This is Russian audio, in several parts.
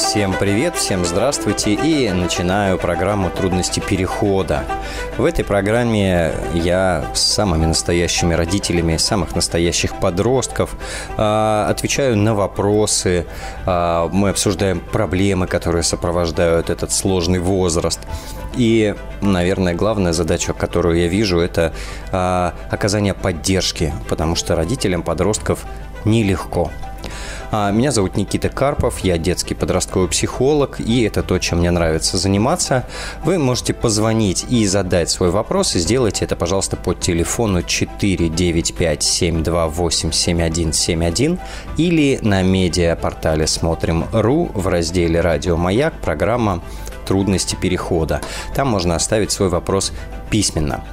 Всем привет, всем здравствуйте и начинаю программу «Трудности перехода». В этой программе я с самыми настоящими родителями самых настоящих подростков э, отвечаю на вопросы, э, мы обсуждаем проблемы, которые сопровождают этот сложный возраст. И, наверное, главная задача, которую я вижу, это э, оказание поддержки, потому что родителям подростков нелегко. А, меня зовут Никита Карпов, я детский подростковый психолог, и это то, чем мне нравится заниматься. Вы можете позвонить и задать свой вопрос, и сделайте это, пожалуйста, по телефону 495-728-7171 или на медиапортале «Смотрим.ру» в разделе «Радио Маяк» программа «Трудности перехода». Там можно оставить свой вопрос письменно.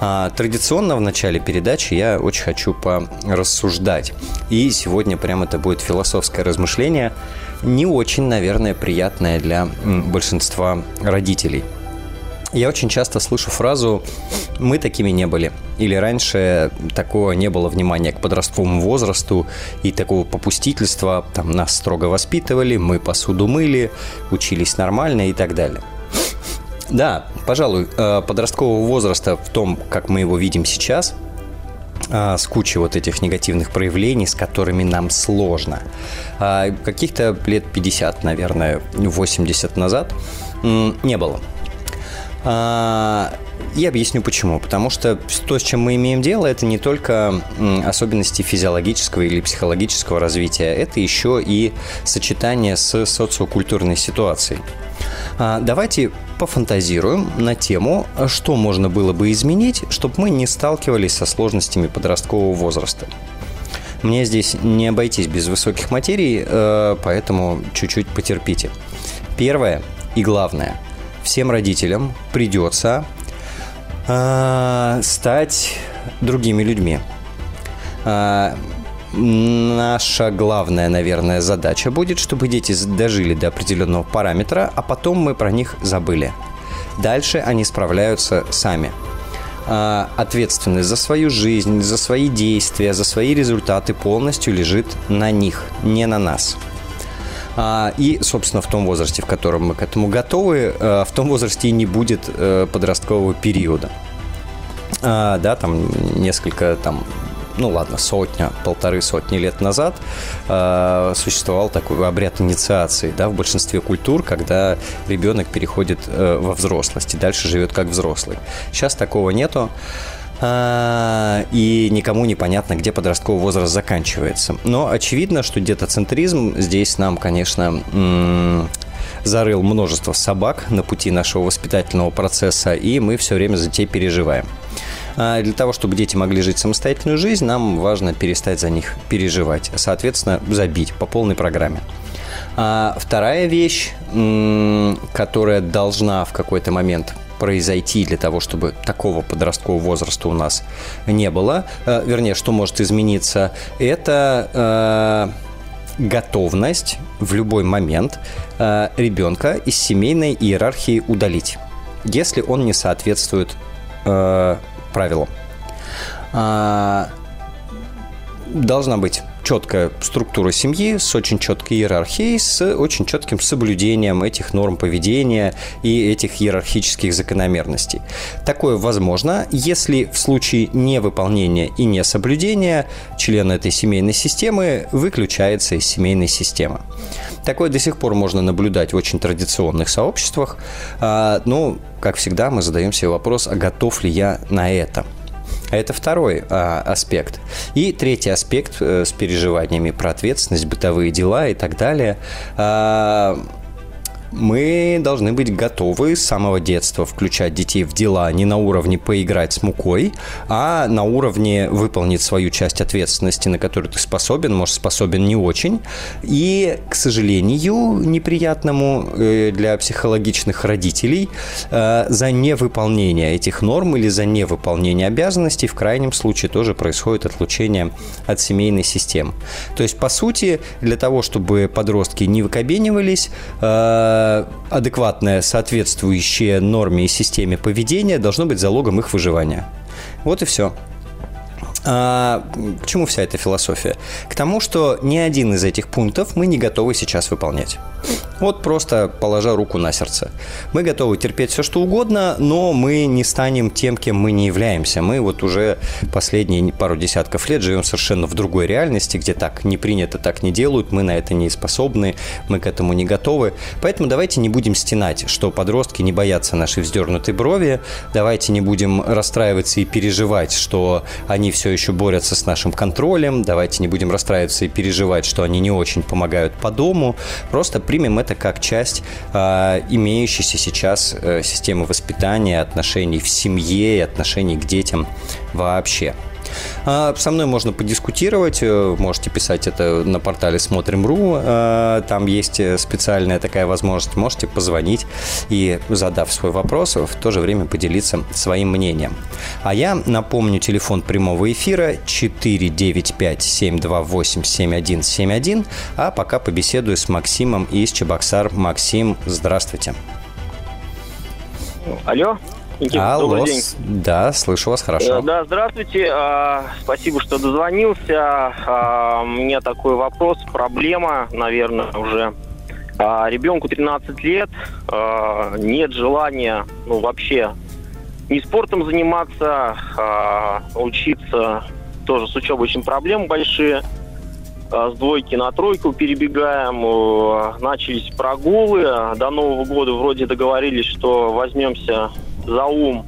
А, традиционно в начале передачи я очень хочу порассуждать. И сегодня прямо это будет философское размышление, не очень, наверное, приятное для большинства родителей. Я очень часто слышу фразу «мы такими не были». Или раньше такого не было внимания к подростковому возрасту и такого попустительства. Там нас строго воспитывали, мы посуду мыли, учились нормально и так далее. Да, пожалуй, э, подросткового возраста в том, как мы его видим сейчас, э, с кучей вот этих негативных проявлений, с которыми нам сложно. А каких-то лет 50, наверное, 80 назад не было. А, и объясню почему. Потому что то, с чем мы имеем дело, это не только особенности физиологического или психологического развития, это еще и сочетание с социокультурной ситуацией. А, давайте пофантазируем на тему, что можно было бы изменить, чтобы мы не сталкивались со сложностями подросткового возраста. Мне здесь не обойтись без высоких материй, э, поэтому чуть-чуть потерпите. Первое и главное. Всем родителям придется э, стать другими людьми. Э, наша главная, наверное, задача будет, чтобы дети дожили до определенного параметра, а потом мы про них забыли. Дальше они справляются сами. А, ответственность за свою жизнь, за свои действия, за свои результаты полностью лежит на них, не на нас. А, и, собственно, в том возрасте, в котором мы к этому готовы, э, в том возрасте и не будет э, подросткового периода. А, да, там несколько там ну ладно, сотня, полторы сотни лет назад э, существовал такой обряд инициации, да, в большинстве культур, когда ребенок переходит э, во взрослость и дальше живет как взрослый. Сейчас такого нету и никому не понятно, где подростковый возраст заканчивается. Но очевидно, что детоцентризм здесь нам, конечно, зарыл множество собак на пути нашего воспитательного процесса, и мы все время за те переживаем. А для того, чтобы дети могли жить самостоятельную жизнь, нам важно перестать за них переживать. Соответственно, забить по полной программе. А вторая вещь, которая должна в какой-то момент произойти для того, чтобы такого подросткового возраста у нас не было, э, вернее, что может измениться, это э, готовность в любой момент э, ребенка из семейной иерархии удалить, если он не соответствует правилам. А, должна быть четкая структура семьи с очень четкой иерархией, с очень четким соблюдением этих норм поведения и этих иерархических закономерностей. Такое возможно, если в случае невыполнения и несоблюдения член этой семейной системы выключается из семейной системы. Такое до сих пор можно наблюдать в очень традиционных сообществах, а, но, как всегда, мы задаем себе вопрос, а готов ли я на это – это второй а, аспект. И третий аспект э, с переживаниями про ответственность, бытовые дела и так далее. А, мы должны быть готовы с самого детства включать детей в дела не на уровне поиграть с мукой, а на уровне выполнить свою часть ответственности, на которую ты способен, может, способен не очень. И, к сожалению, неприятному э, для психологичных родителей э, за невыполнение этих норм или за невыполнение обязанностей в крайнем случае тоже происходит отлучение от семейной системы. То есть, по сути, для того, чтобы подростки не выкобенивались, э, адекватное, соответствующее норме и системе поведения должно быть залогом их выживания. Вот и все. А, к чему вся эта философия? К тому, что ни один из этих пунктов мы не готовы сейчас выполнять. Вот просто положа руку на сердце. Мы готовы терпеть все, что угодно, но мы не станем тем, кем мы не являемся. Мы вот уже последние пару десятков лет живем совершенно в другой реальности, где так не принято, так не делают, мы на это не способны, мы к этому не готовы. Поэтому давайте не будем стенать, что подростки не боятся нашей вздернутой брови, давайте не будем расстраиваться и переживать, что они все еще борются с нашим контролем, давайте не будем расстраиваться и переживать, что они не очень помогают по дому, просто примем это как часть э, имеющейся сейчас э, системы воспитания, отношений в семье и отношений к детям вообще. А, со мной можно подискутировать, э, можете писать это на портале Смотрим.ру, а, там есть специальная такая возможность, можете позвонить и, задав свой вопрос, в то же время поделиться своим мнением. А я напомню телефон прямого эфира 495-728-7171, а пока побеседую с Максимом из Чебоксар. Максим, здравствуйте. Алло. Никита, Алло, добрый день. Да, слышу вас хорошо. Э, да, здравствуйте. А, спасибо, что дозвонился. А, у меня такой вопрос, проблема, наверное, уже. А, ребенку 13 лет, нет желания, ну, вообще, не спортом заниматься, учиться тоже с учебой очень проблемы большие. С двойки на тройку перебегаем. Начались прогулы. До Нового года вроде договорились, что возьмемся за ум.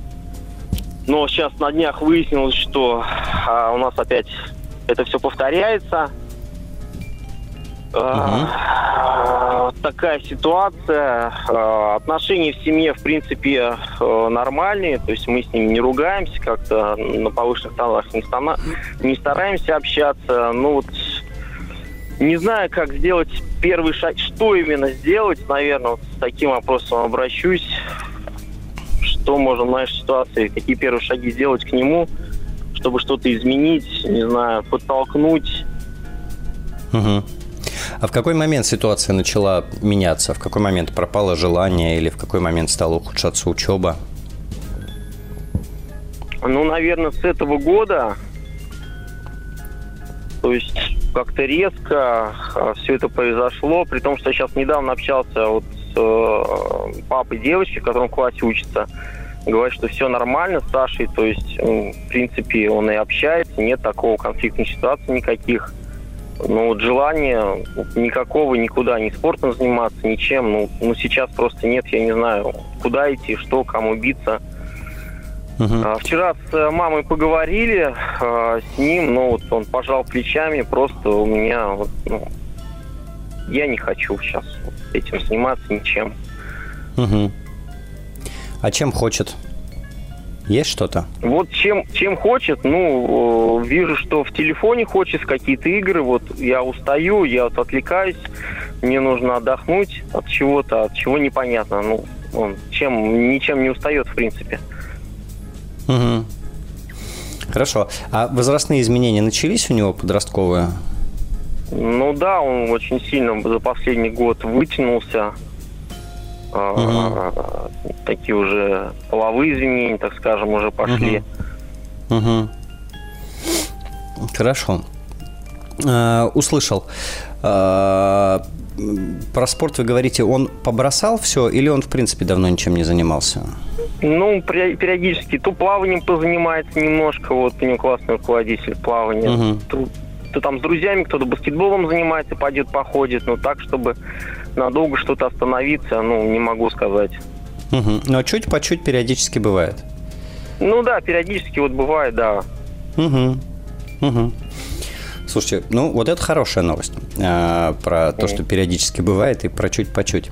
Но сейчас на днях выяснилось, что а, у нас опять это все повторяется. Угу. А, такая ситуация. А, отношения в семье, в принципе, а, нормальные. То есть мы с ними не ругаемся, как-то на повышенных тонах не, стана... не стараемся общаться. Ну вот не знаю, как сделать первый шаг, что именно сделать, наверное, вот с таким вопросом обращусь что можем в нашей ситуации, какие первые шаги сделать к нему, чтобы что-то изменить, не знаю, подтолкнуть. Угу. А в какой момент ситуация начала меняться? В какой момент пропало желание или в какой момент стала ухудшаться учеба? Ну, наверное, с этого года. То есть как-то резко а, все это произошло, при том, что я сейчас недавно общался вот э, папой девочки, в котором классе учится говорит, что все нормально с Сашей, то есть, ну, в принципе, он и общается, нет такого конфликтной ситуации никаких. Ну, вот желания никакого никуда, ни спортом заниматься, ничем. Ну, ну, сейчас просто нет, я не знаю, куда идти, что, кому биться. Uh-huh. Вчера с э, мамой поговорили а, с ним, но вот он пожал плечами, просто у меня, вот, ну, я не хочу сейчас этим заниматься ничем. Uh-huh. А чем хочет? Есть что-то? Вот чем, чем хочет, ну, вижу, что в телефоне хочет какие-то игры, вот я устаю, я вот отвлекаюсь, мне нужно отдохнуть от чего-то, от чего непонятно. Ну, он чем, ничем не устает, в принципе. Угу. Хорошо. А возрастные изменения начались у него подростковые? Ну да, он очень сильно за последний год вытянулся угу. такие уже половые изменения, так скажем, уже пошли. Угу. Угу. Хорошо. Uh, услышал. Uh, про спорт вы говорите, он побросал все или он, в принципе, давно ничем не занимался? Ну, периодически. То плаванием позанимается немножко, вот у него классный руководитель плавания. Угу. То, то там с друзьями кто-то баскетболом занимается, пойдет, походит, но так, чтобы надолго что-то остановиться, ну, не могу сказать. Угу. Но чуть по чуть периодически бывает. Ну да, периодически вот бывает, да. Угу. Угу. Слушайте, ну вот это хорошая новость э, про то, что периодически бывает, и про чуть по чуть.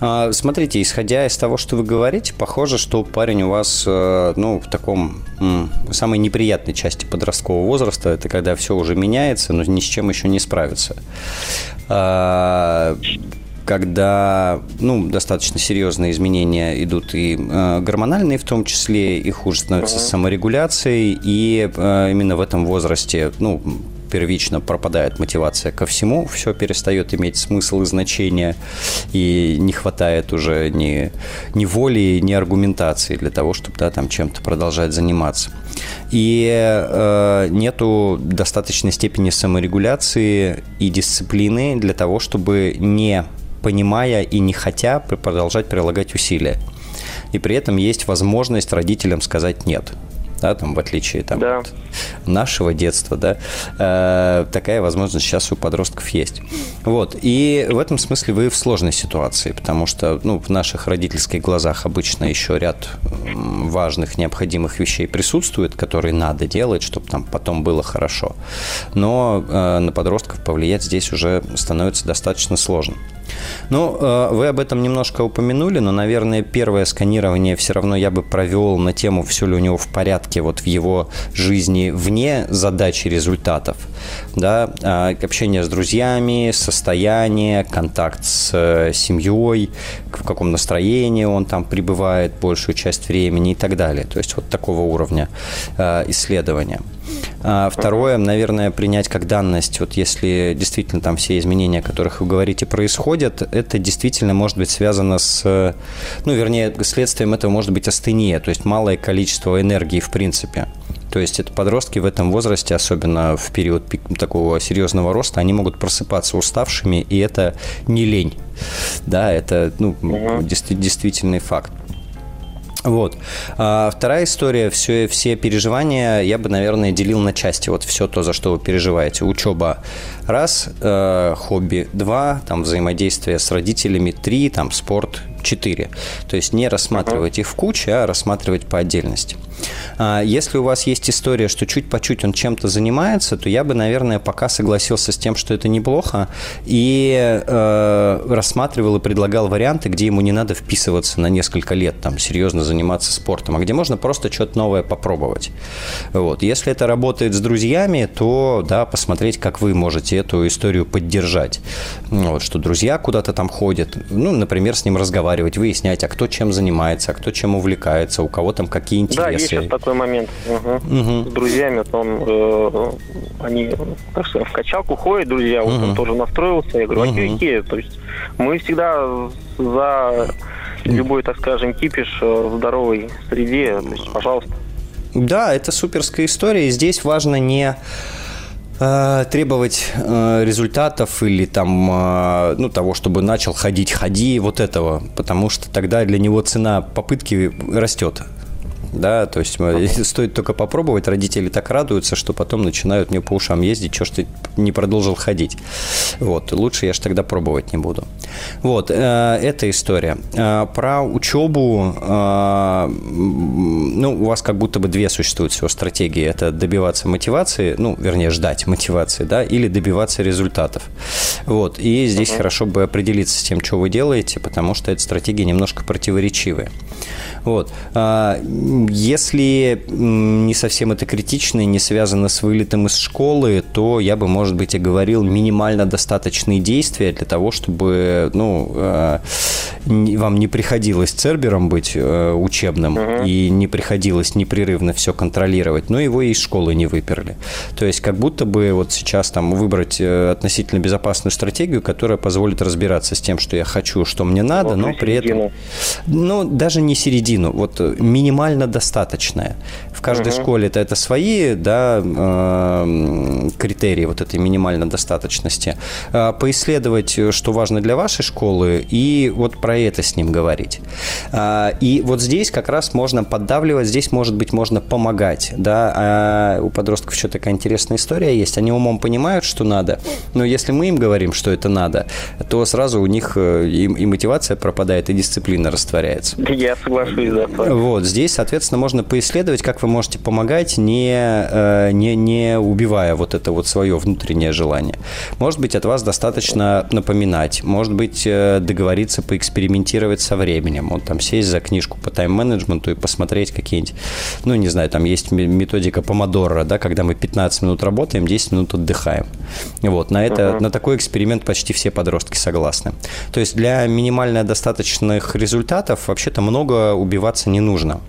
Э, смотрите, исходя из того, что вы говорите, похоже, что парень у вас, э, ну, в таком м, самой неприятной части подросткового возраста, это когда все уже меняется, но ни с чем еще не справится. Э, когда ну, достаточно серьезные изменения идут и э, гормональные в том числе, и хуже становится uh-huh. саморегуляцией, и э, именно в этом возрасте, ну, первично пропадает мотивация ко всему, все перестает иметь смысл и значение, и не хватает уже ни, ни воли, ни аргументации для того, чтобы да, там чем-то продолжать заниматься. И э, нету достаточной степени саморегуляции и дисциплины для того, чтобы не понимая и не хотя продолжать прилагать усилия. И при этом есть возможность родителям сказать «нет» да, там, в отличие там, да. от нашего детства, да, э, такая возможность сейчас у подростков есть. Вот, и в этом смысле вы в сложной ситуации, потому что, ну, в наших родительских глазах обычно еще ряд важных, необходимых вещей присутствует, которые надо делать, чтобы там потом было хорошо. Но э, на подростков повлиять здесь уже становится достаточно сложно. Ну, э, вы об этом немножко упомянули, но, наверное, первое сканирование все равно я бы провел на тему, все ли у него в порядке вот в его жизни вне задачи результатов. Да, а, общение с друзьями, состояние, контакт с э, семьей, в каком настроении он там пребывает большую часть времени и так далее. То есть вот такого уровня э, исследования. А второе, наверное, принять как данность, вот если действительно там все изменения, о которых вы говорите, происходят, это действительно может быть связано с, ну, вернее, следствием этого может быть астения, то есть малое количество энергии в принципе. То есть это подростки в этом возрасте, особенно в период такого серьезного роста, они могут просыпаться уставшими, и это не лень. Да, это ну, угу. действительный факт. Вот. А вторая история, все, все переживания я бы, наверное, делил на части. Вот все то, за что вы переживаете. Учеба – раз, э, хобби – два, там взаимодействие с родителями – три, там спорт 4. То есть не рассматривать их в куче, а рассматривать по отдельности. А, если у вас есть история, что чуть по чуть он чем-то занимается, то я бы, наверное, пока согласился с тем, что это неплохо, и э, рассматривал и предлагал варианты, где ему не надо вписываться на несколько лет, там, серьезно заниматься спортом, а где можно просто что-то новое попробовать. Вот. Если это работает с друзьями, то, да, посмотреть, как вы можете эту историю поддержать. Вот, что друзья куда-то там ходят, ну, например, с ним разговаривать выяснять, а кто чем занимается, а кто чем увлекается, у кого там какие интересы. Да, есть сейчас такой момент. Угу. Угу. С друзьями, то он, э, они так что, в качалку ходят, друзья, вот угу. он тоже настроился. Я говорю, угу. окей, То есть мы всегда за любой, так скажем, кипиш э, в здоровой среде. То есть, пожалуйста. Да, это суперская история. И здесь важно не Э, требовать э, результатов или там, э, ну, того, чтобы начал ходить, ходи, вот этого, потому что тогда для него цена попытки растет да, то есть стоит только попробовать, родители так радуются, что потом начинают мне по ушам ездить, что ж ты не продолжил ходить. Вот, лучше я же тогда пробовать не буду. Вот, э, эта история. Э, про учебу, э, ну, у вас как будто бы две существуют всего стратегии. Это добиваться мотивации, ну, вернее, ждать мотивации, да, или добиваться результатов. Вот, и здесь uh-huh. хорошо бы определиться с тем, что вы делаете, потому что эта стратегия немножко противоречивая. Вот. Если не совсем это критично и не связано с вылетом из школы, то я бы, может быть, и говорил минимально достаточные действия для того, чтобы ну, э, вам не приходилось цербером быть э, учебным uh-huh. и не приходилось непрерывно все контролировать, но его и из школы не выперли. То есть как будто бы вот сейчас там выбрать э, относительно безопасную стратегию, которая позволит разбираться с тем, что я хочу, что мне надо, вот но при середину. этом... Ну, даже не середину, вот минимально достаточное. В каждой угу. школе это, это свои да, э, критерии вот этой минимально достаточности. Э, поисследовать, что важно для вашей школы, и вот про это с ним говорить. Э, и вот здесь как раз можно поддавливать, здесь, может быть, можно помогать. Да? А у подростков еще такая интересная история есть. Они умом понимают, что надо, но если мы им говорим, что это надо, то сразу у них и, и мотивация пропадает, и дисциплина растворяется. Я соглашусь связаться. Вот, здесь, соответственно, можно поисследовать, как вы можете помогать, не, э, не, не убивая вот это вот свое внутреннее желание. Может быть, от вас достаточно напоминать, может быть, э, договориться поэкспериментировать со временем, вот там сесть за книжку по тайм-менеджменту и посмотреть какие-нибудь, ну, не знаю, там есть методика помодора, да, когда мы 15 минут работаем, 10 минут отдыхаем. Вот, на это, uh-huh. на такой эксперимент почти все подростки согласны. То есть для минимально достаточных результатов вообще-то много убиваться не нужно.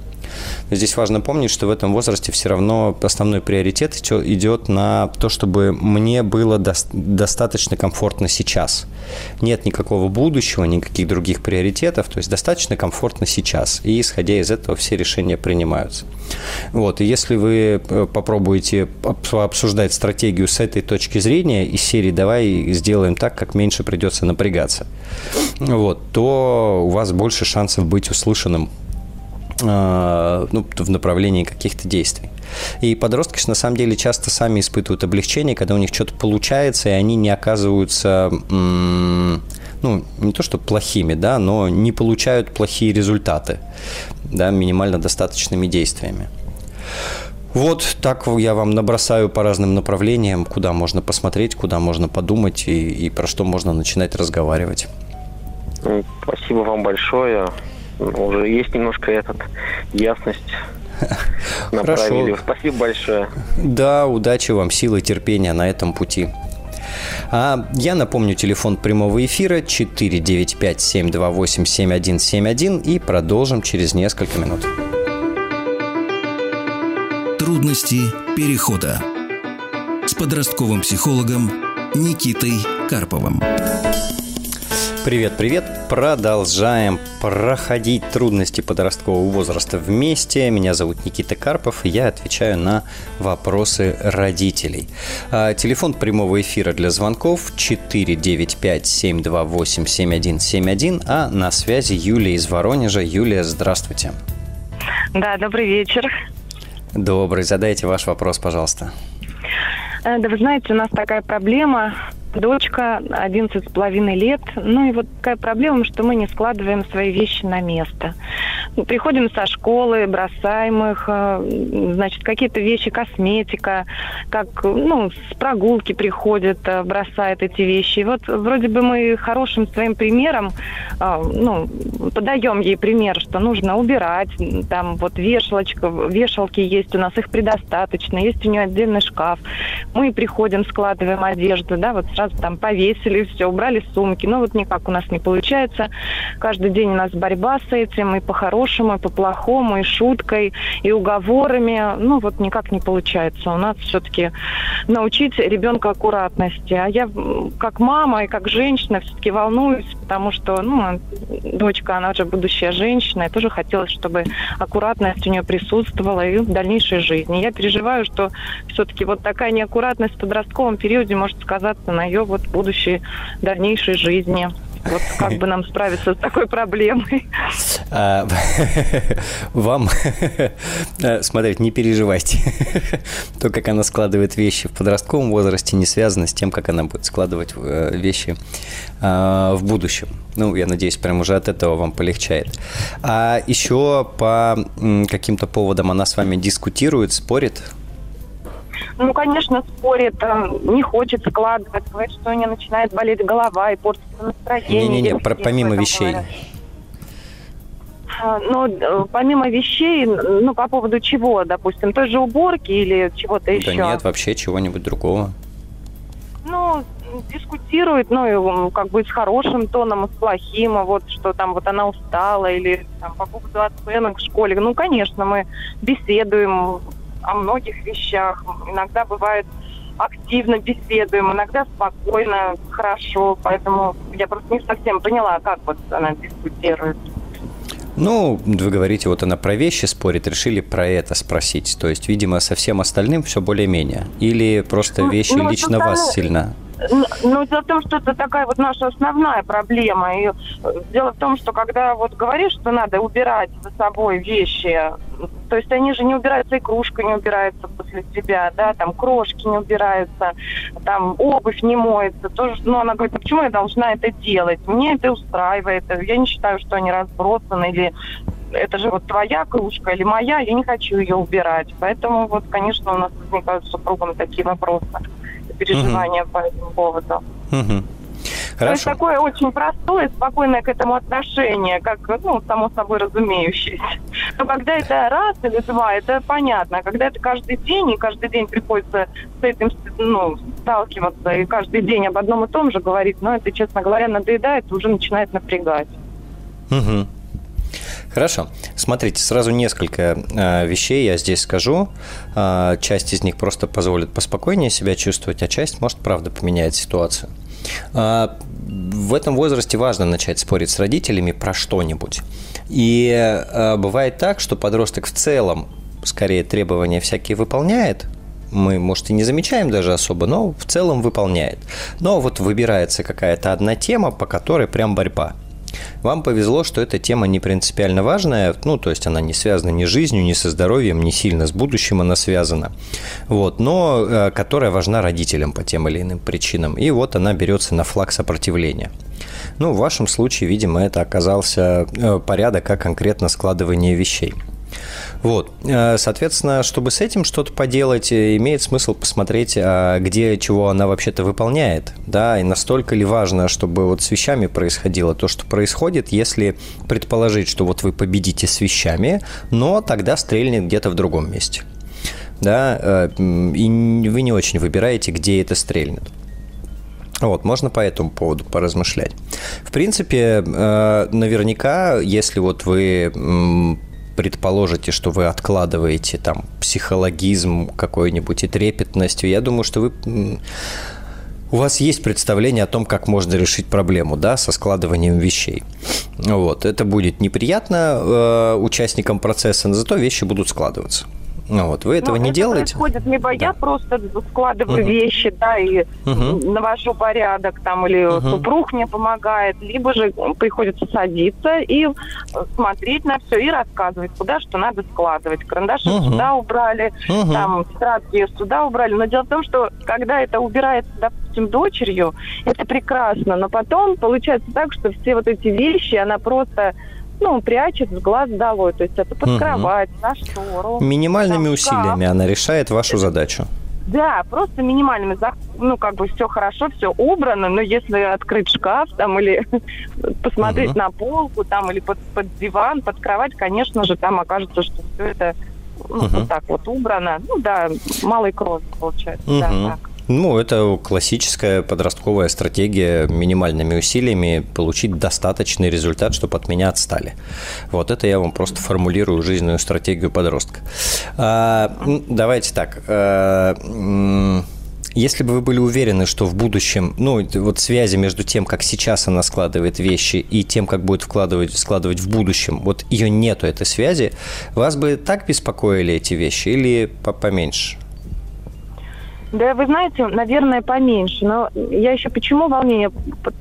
Но здесь важно помнить, что в этом возрасте все равно основной приоритет идет на то, чтобы мне было до достаточно комфортно сейчас. Нет никакого будущего, никаких других приоритетов, то есть достаточно комфортно сейчас. И исходя из этого все решения принимаются. Вот, и если вы э, попробуете обсуждать стратегию с этой точки зрения из серии «давай сделаем так, как меньше придется напрягаться», вот, то у вас больше шансов быть услышанным ну, в направлении каких-то действий. И подростки на самом деле часто сами испытывают облегчение, когда у них что-то получается, и они не оказываются, ну, не то что плохими, да, но не получают плохие результаты, да, минимально достаточными действиями. Вот так я вам набросаю по разным направлениям, куда можно посмотреть, куда можно подумать и, и про что можно начинать разговаривать. Спасибо вам большое уже есть немножко этот ясность направили. Хорошо. Спасибо большое. Да, удачи вам, силы, терпения на этом пути. А я напомню, телефон прямого эфира 495-728-7171 и продолжим через несколько минут. Трудности перехода с подростковым психологом Никитой Карповым. Привет, привет! Продолжаем проходить трудности подросткового возраста вместе. Меня зовут Никита Карпов, и я отвечаю на вопросы родителей. А, телефон прямого эфира для звонков 495-728-7171, а на связи Юлия из Воронежа. Юлия, здравствуйте. Да, добрый вечер. Добрый. Задайте ваш вопрос, пожалуйста. Э, да вы знаете, у нас такая проблема дочка, 11 с половиной лет. Ну и вот такая проблема, что мы не складываем свои вещи на место. Приходим со школы, бросаем их, э, значит, какие-то вещи, косметика, как, ну, с прогулки приходят, э, бросают эти вещи. И вот вроде бы мы хорошим своим примером, э, ну, подаем ей пример, что нужно убирать, там вот вешалочка, вешалки есть у нас, их предостаточно, есть у нее отдельный шкаф. Мы приходим, складываем одежду, да, вот сразу там повесили, все, убрали сумки. Но вот никак у нас не получается. Каждый день у нас борьба с этим, и по-хорошему, и по-плохому, и шуткой, и уговорами. Ну вот никак не получается. У нас все-таки научить ребенка аккуратности. А я как мама и как женщина все-таки волнуюсь, потому что, ну, дочка, она же будущая женщина, и тоже хотелось, чтобы аккуратность у нее присутствовала и в дальнейшей жизни. Я переживаю, что все-таки вот такая неаккуратность в подростковом периоде может сказаться на ее вот будущей дальнейшей жизни. Вот как бы нам справиться с такой проблемой? А, вам смотреть, не переживайте. То, как она складывает вещи в подростковом возрасте, не связано с тем, как она будет складывать э, вещи а, в будущем. Ну, я надеюсь, прям уже от этого вам полегчает. А еще по каким-то поводам она с вами дискутирует, спорит? Ну, конечно, спорит, не хочет складывать, говорит, что у нее начинает болеть голова и портится настроение. Не-не-не, помимо вещей. Говорят. Ну, э, помимо вещей, ну, по поводу чего, допустим, той же уборки или чего-то да еще? Да нет, вообще чего-нибудь другого. Ну, дискутирует, ну, как бы с хорошим тоном, с плохим, а вот что там вот она устала или там по поводу оценок в школе. Ну, конечно, мы беседуем, о многих вещах. Иногда бывает активно беседуем, иногда спокойно, хорошо. Поэтому я просто не совсем поняла, как вот она дискутирует. Ну, вы говорите, вот она про вещи спорит, решили про это спросить. То есть, видимо, со всем остальным все более-менее. Или просто ну, вещи ну, лично вас сильно ну, дело в том, что это такая вот наша основная проблема. И дело в том, что когда вот говоришь, что надо убирать за собой вещи, то есть они же не убираются, игрушка не убирается после тебя, да, там крошки не убираются, там обувь не моется. Тоже, ну, она говорит, почему я должна это делать? Мне это устраивает. Я не считаю, что они разбросаны или это же вот твоя кружка или моя, я не хочу ее убирать. Поэтому вот, конечно, у нас возникают с супругом такие вопросы, переживания угу. по этому поводу. Угу. Хорошо. То есть такое очень простое, спокойное к этому отношение, как, ну, само собой разумеющееся. Но когда это раз или два, это понятно. Когда это каждый день, и каждый день приходится с этим ну, сталкиваться, и каждый день об одном и том же говорить, ну, это, честно говоря, надоедает, уже начинает напрягать. Угу. Хорошо. Смотрите, сразу несколько э, вещей я здесь скажу. Э, часть из них просто позволит поспокойнее себя чувствовать, а часть может, правда, поменять ситуацию. А, в этом возрасте важно начать спорить с родителями про что-нибудь. И бывает так, что подросток в целом скорее требования всякие выполняет, мы, может, и не замечаем даже особо, но в целом выполняет. Но вот выбирается какая-то одна тема, по которой прям борьба. Вам повезло, что эта тема не принципиально важная, ну, то есть она не связана ни с жизнью, ни со здоровьем, не сильно с будущим она связана, вот, но э, которая важна родителям по тем или иным причинам. И вот она берется на флаг сопротивления. Ну, в вашем случае, видимо, это оказался э, порядок, а конкретно складывание вещей. Вот. Э, соответственно, чтобы с этим что-то поделать, э, имеет смысл посмотреть, а где чего она вообще-то выполняет, да, и настолько ли важно, чтобы вот с вещами происходило то, что происходит, если предположить, что вот вы победите с вещами, но тогда стрельнет где-то в другом месте, да, э, и вы не очень выбираете, где это стрельнет. Вот, можно по этому поводу поразмышлять. В принципе, наверняка, если вот вы предположите, что вы откладываете там психологизм какой-нибудь и трепетностью, я думаю, что вы у вас есть представление о том, как можно решить проблему, да, со складыванием вещей. Вот, это будет неприятно э, участникам процесса, но зато вещи будут складываться. Ну, вот, вы этого ну, не это делаете? происходит, либо да. я просто складываю угу. вещи, да, и угу. навожу порядок, там, или угу. супруг мне помогает, либо же приходится садиться и смотреть на все и рассказывать, куда что надо складывать. Карандаши угу. сюда убрали, угу. там, тетрадки сюда убрали. Но дело в том, что когда это убирается, допустим, дочерью, это прекрасно, но потом получается так, что все вот эти вещи, она просто ну, прячет с глаз долой. То есть это под угу. кровать, на штору. Минимальными там, усилиями она решает вашу задачу. Да, просто минимальными. Ну, как бы все хорошо, все убрано, но если открыть шкаф там или посмотреть угу. на полку там или под, под диван, под кровать, конечно же, там окажется, что все это ну, угу. вот так вот убрано. Ну да, малой кровь получается. Угу. Да, так. Ну, это классическая подростковая стратегия минимальными усилиями получить достаточный результат, чтобы от меня отстали. Вот это я вам просто формулирую жизненную стратегию подростка. А, давайте так. А, если бы вы были уверены, что в будущем, ну, вот связи между тем, как сейчас она складывает вещи, и тем, как будет вкладывать, складывать в будущем, вот ее нету, этой связи, вас бы так беспокоили эти вещи или поменьше? Да, вы знаете, наверное, поменьше. Но я еще почему волнение?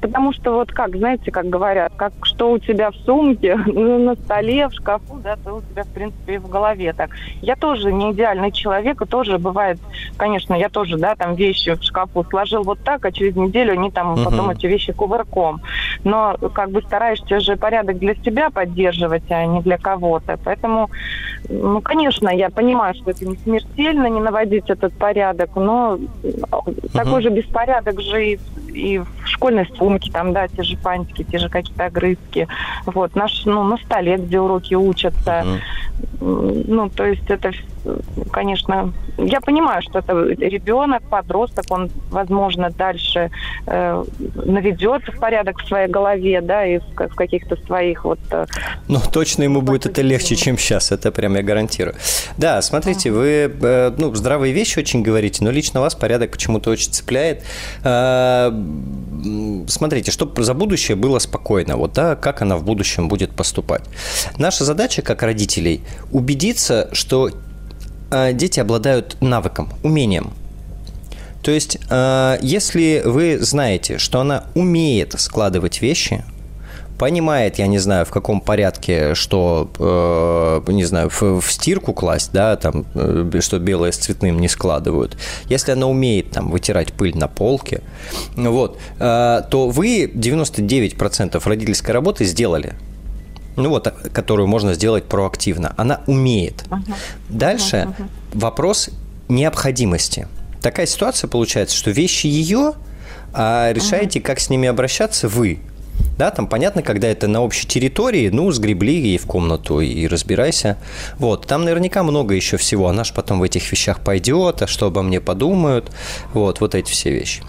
Потому что вот как, знаете, как говорят, как что у тебя в сумке, ну, на столе, в шкафу, да, то у тебя, в принципе, и в голове так. Я тоже не идеальный человек, и тоже бывает, конечно, я тоже, да, там вещи в шкафу сложил вот так, а через неделю они там uh-huh. потом эти вещи кувырком. Но как бы стараешься же порядок для себя поддерживать, а не для кого-то. Поэтому, ну, конечно, я понимаю, что это не смертельно не наводить этот порядок, но угу. такой же беспорядок же и, и в школьной сумке, там, да, те же фантики, те же какие-то огрызки. Вот, наш, ну, на столе, где уроки учатся. Угу. Ну, то есть это конечно, я понимаю, что это ребенок, подросток, он, возможно, дальше э, наведет в порядок в своей голове, да, и в, в каких-то своих вот... Э, ну, точно ему будет это легче, чем сейчас, это прям я гарантирую. Да, смотрите, вы, э, ну, здравые вещи очень говорите, но лично вас порядок почему-то очень цепляет. Э, смотрите, чтобы за будущее было спокойно, вот, да, как она в будущем будет поступать. Наша задача, как родителей, убедиться, что дети обладают навыком, умением. То есть, э, если вы знаете, что она умеет складывать вещи, понимает, я не знаю, в каком порядке, что, э, не знаю, в, стирку класть, да, там, э, что белое с цветным не складывают. Если она умеет там вытирать пыль на полке, вот, э, то вы 99% родительской работы сделали. Ну вот, которую можно сделать проактивно. Она умеет. Uh-huh. Дальше uh-huh. вопрос необходимости. Такая ситуация получается, что вещи ее, а решаете, uh-huh. как с ними обращаться вы. Да, там понятно, когда это на общей территории, ну, сгребли ей в комнату и разбирайся. Вот, там наверняка много еще всего. Она же потом в этих вещах пойдет, а что обо мне подумают. Вот, вот эти все вещи.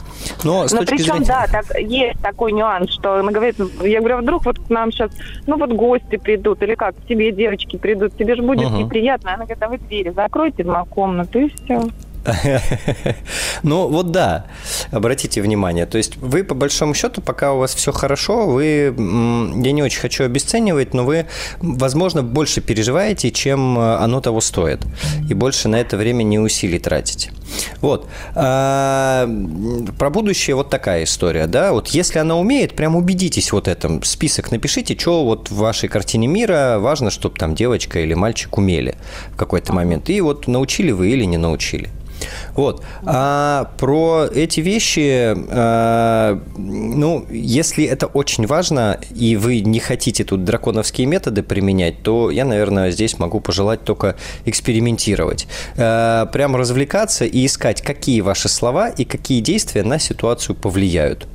Но, с Но точки причем, зрения... да, так, есть такой нюанс, что она говорит, я говорю, «А вдруг вот к нам сейчас, ну вот гости придут, или как, к тебе девочки придут, тебе же будет угу. неприятно. Она говорит, а вы двери закройте мою комнату, и все. Ну, вот да, обратите внимание. То есть вы, по большому счету, пока у вас все хорошо, вы, я не очень хочу обесценивать, но вы, возможно, больше переживаете, чем э, оно того стоит. И больше на это время не усилий тратите. Вот. А, про будущее вот такая история, да. Вот если она умеет, прям убедитесь вот этом. Список напишите, что вот в вашей картине мира важно, чтобы там девочка или мальчик умели в какой-то момент. И вот научили вы или не научили. Вот. А про эти вещи, а, ну, если это очень важно, и вы не хотите тут драконовские методы применять, то я, наверное, здесь могу пожелать только экспериментировать. А, прям развлекаться и искать, какие ваши слова и какие действия на ситуацию повлияют.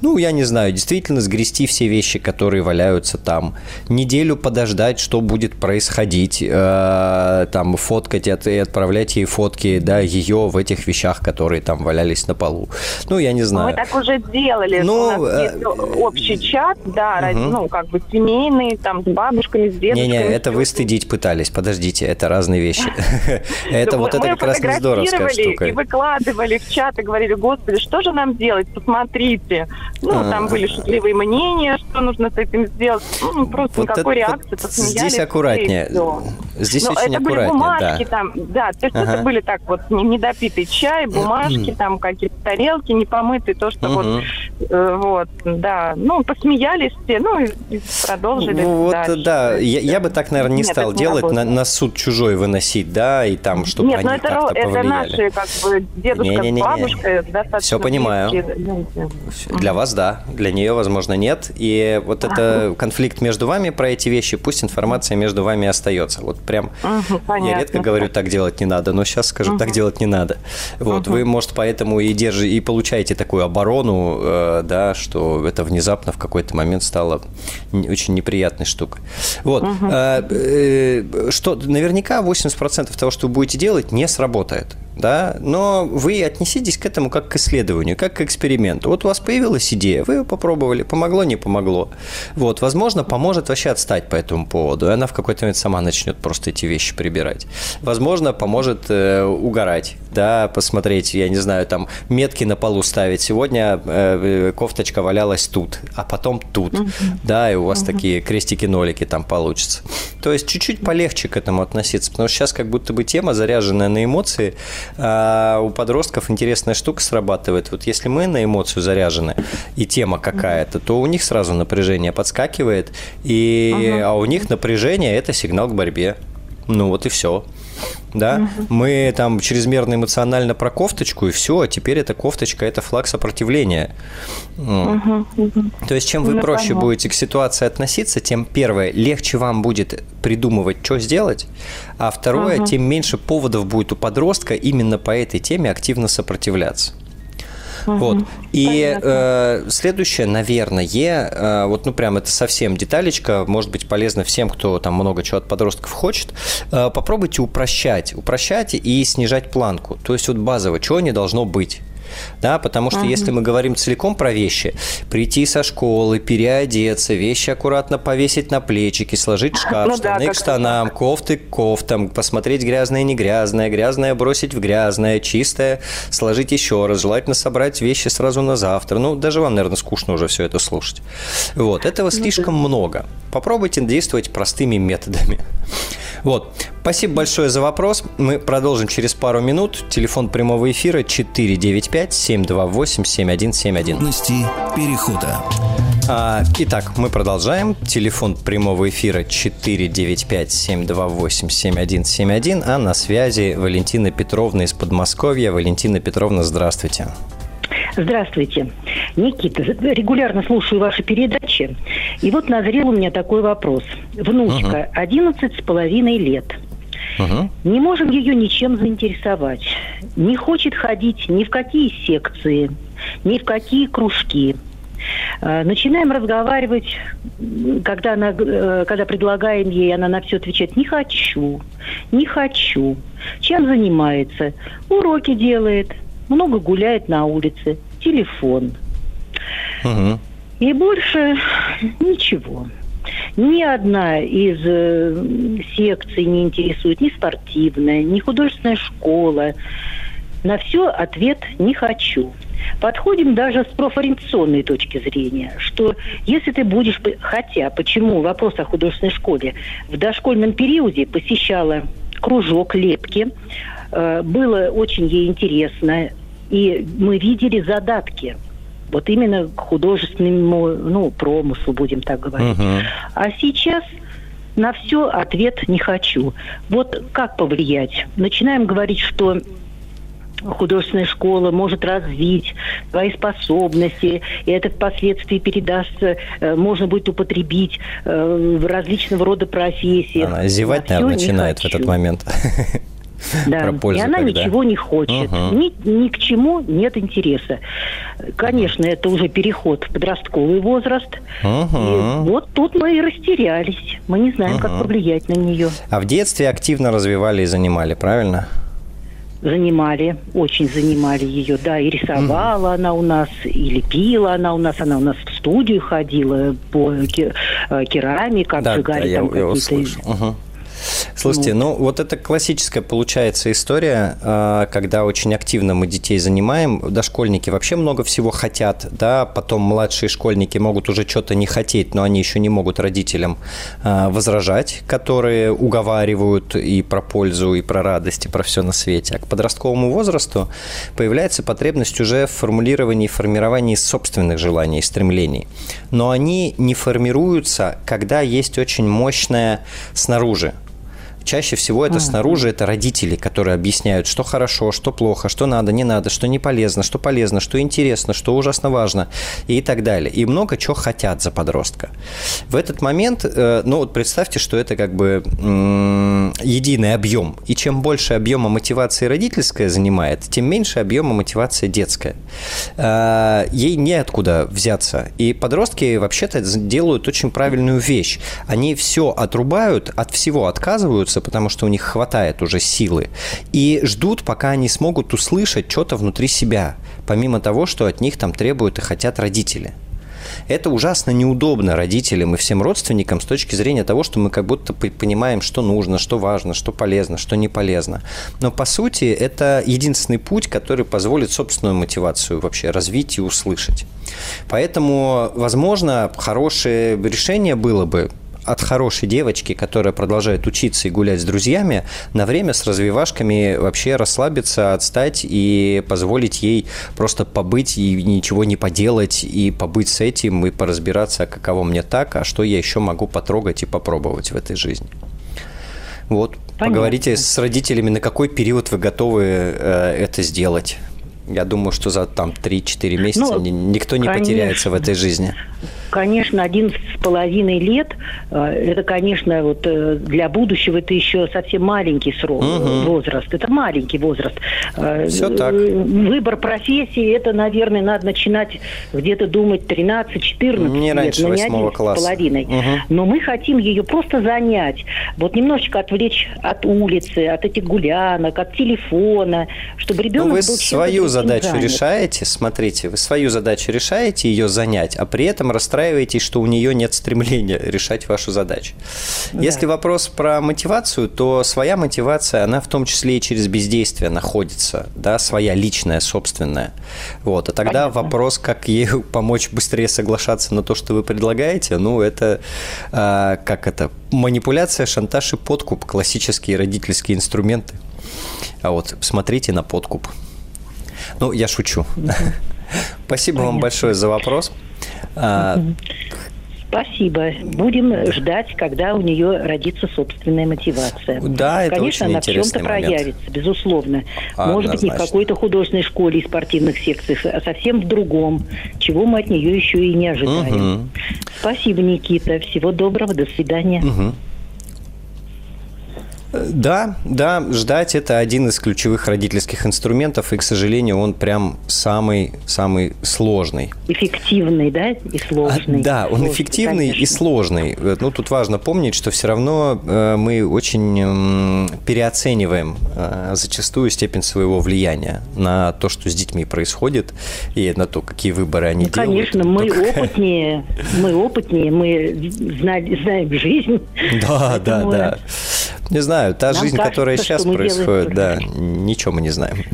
Ну, я не знаю, действительно сгрести все вещи, которые валяются там, неделю подождать, что будет происходить, э, там фоткать это и отправлять ей фотки, да, ее в этих вещах, которые там валялись на полу. Ну, я не знаю. Мы так уже делали. Ну, У нас э... есть общий чат, да, угу. ну, как бы семейный, там, с бабушками, с дедушками. Не-не, это вы стыдить пытались, подождите, это разные вещи. Это вот это как раз не здоровская штука. и выкладывали в чат и говорили, господи, что же нам делать, посмотрите. Ну, а, там были шутливые мнения, что нужно с этим сделать. Ну, просто вот никакой это, реакции, вот Здесь аккуратнее. Здесь Но очень это были бумажки да. там, да, то есть ага. это были так вот недопитый чай, бумажки, там какие-то тарелки непомытые, то, что угу. вот, э, вот, да, ну, посмеялись все, ну, и продолжили Вот, дальше. да, я, я бы так, наверное, не Нет, стал делать, на, на суд чужой выносить, да, и там, чтобы Нет, они как-то это, повлияли. это наши, как бы, дедушка не, не, не, с бабушкой, достаточно Все понимаю. Для вас да, для нее, возможно, нет. И вот это конфликт между вами про эти вещи, пусть информация между вами остается. Вот прям я редко говорю, так делать не надо, но сейчас скажу, так делать не надо. Вот, вы, может, поэтому и держите, и получаете такую оборону, э, да, что это внезапно в какой-то момент стало очень неприятной штукой. Вот. Э, э, что наверняка 80% того, что вы будете делать, не сработает да, но вы отнеситесь к этому как к исследованию, как к эксперименту. Вот у вас появилась идея, вы ее попробовали, помогло, не помогло. Вот, возможно, поможет вообще отстать по этому поводу, и она в какой-то момент сама начнет просто эти вещи прибирать. Возможно, поможет э, угорать, да, посмотреть, я не знаю, там, метки на полу ставить. Сегодня э, кофточка валялась тут, а потом тут, uh-huh. да, и у вас uh-huh. такие крестики-нолики там получатся. То есть чуть-чуть полегче к этому относиться, потому что сейчас как будто бы тема, заряженная на эмоции, а у подростков интересная штука срабатывает. Вот если мы на эмоцию заряжены, и тема какая-то, то у них сразу напряжение подскакивает, и, ага. а у них напряжение – это сигнал к борьбе. Ну вот и все. Да, угу. мы там чрезмерно эмоционально про кофточку, и все, а теперь эта кофточка это флаг сопротивления. Угу, угу. То есть, чем вы ну, проще понятно. будете к ситуации относиться, тем первое, легче вам будет придумывать, что сделать, а второе, угу. тем меньше поводов будет у подростка именно по этой теме активно сопротивляться. Угу. Вот. И э, следующее, наверное, э, вот ну прям это совсем деталечка, может быть полезно всем, кто там много чего от подростков хочет, э, попробуйте упрощать, упрощать и снижать планку. То есть вот базово, чего не должно быть да, потому что угу. если мы говорим целиком про вещи, прийти со школы, переодеться, вещи аккуратно повесить на плечики, сложить шкаф, ну, штаны да, к штанам, это. кофты к кофтам, посмотреть грязное, не грязное, грязное бросить в грязное, чистое сложить еще раз, желательно собрать вещи сразу на завтра. Ну, даже вам, наверное, скучно уже все это слушать. Вот, этого ну слишком много. Попробуйте действовать простыми методами. Вот. Спасибо большое за вопрос. Мы продолжим через пару минут. Телефон прямого эфира 495-728-7171. Трудности перехода. А, итак, мы продолжаем. Телефон прямого эфира 495-728-7171. А на связи Валентина Петровна из Подмосковья. Валентина Петровна, здравствуйте. Здравствуйте. Никита, регулярно слушаю ваши передачи. И вот назрел у меня такой вопрос. Внучка, одиннадцать с половиной лет. Угу. Не можем ее ничем заинтересовать. Не хочет ходить ни в какие секции, ни в какие кружки. Э, начинаем разговаривать, когда, она, э, когда предлагаем ей, она на все отвечает «не хочу, не хочу». Чем занимается? Уроки делает, много гуляет на улице, телефон. Угу. И больше ничего. Ни одна из э, секций не интересует, ни спортивная, ни художественная школа. На все ответ «не хочу». Подходим даже с профориентационной точки зрения, что если ты будешь... Хотя, почему вопрос о художественной школе? В дошкольном периоде посещала кружок лепки, э, было очень ей интересно, и мы видели задатки вот именно к художественному ну, промыслу, будем так говорить. Uh-huh. А сейчас на все ответ не хочу. Вот как повлиять? Начинаем говорить, что художественная школа может развить свои способности, и это впоследствии передастся, э, можно будет употребить э, в различного рода профессиях. Она зевать, наверное, начинает в этот момент. Да. Пользу, и она когда. ничего не хочет. Угу. Ни, ни к чему нет интереса. Конечно, это уже переход в подростковый возраст. Угу. И вот тут мы и растерялись. Мы не знаем, угу. как повлиять на нее. А в детстве активно развивали и занимали, правильно? занимали, очень занимали ее, да, и рисовала mm она у нас, и лепила она у нас, она у нас в студию ходила по э, керамике, да, да, там какие-то... Угу. Слушайте, ну. ну вот это классическая получается история, а, когда очень активно мы детей занимаем. Дошкольники вообще много всего хотят, да, потом младшие школьники могут уже что-то не хотеть, но они еще не могут родителям а, возражать, которые уговаривают и про пользу, и про радость, и про все на свете. А к подростковому возрасту появляется потребность уже в формулировании и формировании собственных желаний и стремлений. Но они не формируются, когда есть очень мощное снаружи Чаще всего это снаружи, это родители, которые объясняют, что хорошо, что плохо, что надо, не надо, что не полезно, что полезно, что интересно, что ужасно важно и так далее. И много чего хотят за подростка. В этот момент, э, ну вот представьте, что это как бы единый объем. И чем больше объема мотивации родительская занимает, тем меньше объема мотивации детская. Э, ей неоткуда взяться. И подростки вообще-то делают очень правильную вещь. Они все отрубают, от всего отказываются, радуются, потому что у них хватает уже силы, и ждут, пока они смогут услышать что-то внутри себя, помимо того, что от них там требуют и хотят родители. Это ужасно неудобно родителям и всем родственникам с точки зрения того, что мы как будто понимаем, что нужно, что важно, что полезно, что не полезно. Но по сути это единственный путь, который позволит собственную мотивацию вообще развить и услышать. Поэтому, возможно, хорошее решение было бы от хорошей девочки, которая продолжает учиться и гулять с друзьями, на время с развивашками вообще расслабиться, отстать и позволить ей просто побыть и ничего не поделать, и побыть с этим, и поразбираться, каково мне так, а что я еще могу потрогать и попробовать в этой жизни. Вот, Понятно. поговорите с родителями, на какой период вы готовы э, это сделать. Я думаю, что за там 3-4 месяца ну, никто не конечно. потеряется в этой жизни конечно, 11 с половиной лет, э, это, конечно, вот э, для будущего это еще совсем маленький срок, угу. возраст. Это маленький возраст. Все так. Выбор профессии, это, наверное, надо начинать где-то думать 13-14 не лет, раньше но не 8 класса. с половиной. Угу. Но мы хотим ее просто занять, вот немножечко отвлечь от улицы, от этих гулянок, от телефона, чтобы ребенок Но вы был свою задачу занят. решаете, смотрите, вы свою задачу решаете ее занять, а при этом расстраиваетесь расстраиваетесь, что у нее нет стремления решать вашу задачу. Да. Если вопрос про мотивацию, то своя мотивация, она в том числе и через бездействие находится, да, своя личная, собственная. Вот. А тогда Понятно. вопрос, как ей помочь быстрее соглашаться на то, что вы предлагаете, ну, это, э, как это, манипуляция, шантаж и подкуп, классические родительские инструменты. А вот смотрите на подкуп. Ну, я шучу. Спасибо Понятно. вам большое за вопрос. А, Спасибо. Будем ждать, когда у нее родится собственная мотивация. Да, это Конечно, очень она в чем-то момент. проявится, безусловно. Может быть, не в какой-то художественной школе и спортивных секциях, а совсем в другом, чего мы от нее еще и не ожидаем. Мгм. Спасибо, Никита. Всего доброго. До свидания. Да, да, ждать это один из ключевых родительских инструментов, и, к сожалению, он прям самый, самый сложный. Эффективный, да, и сложный. А, Да, он Сложный, эффективный и конечно. сложный. Э, Ну, тут важно помнить, что все равно э, мы очень м, переоцениваем э, зачастую степень своего влияния на то, что с детьми происходит, и на то, какие выборы они Ну, делают. конечно, мы Только- опытнее, мы опытнее, мы зна- знаем жизнь. Да, да, да. Не знаю, та Нам жизнь, кажется, которая сейчас происходит, да, ничего мы не знаем.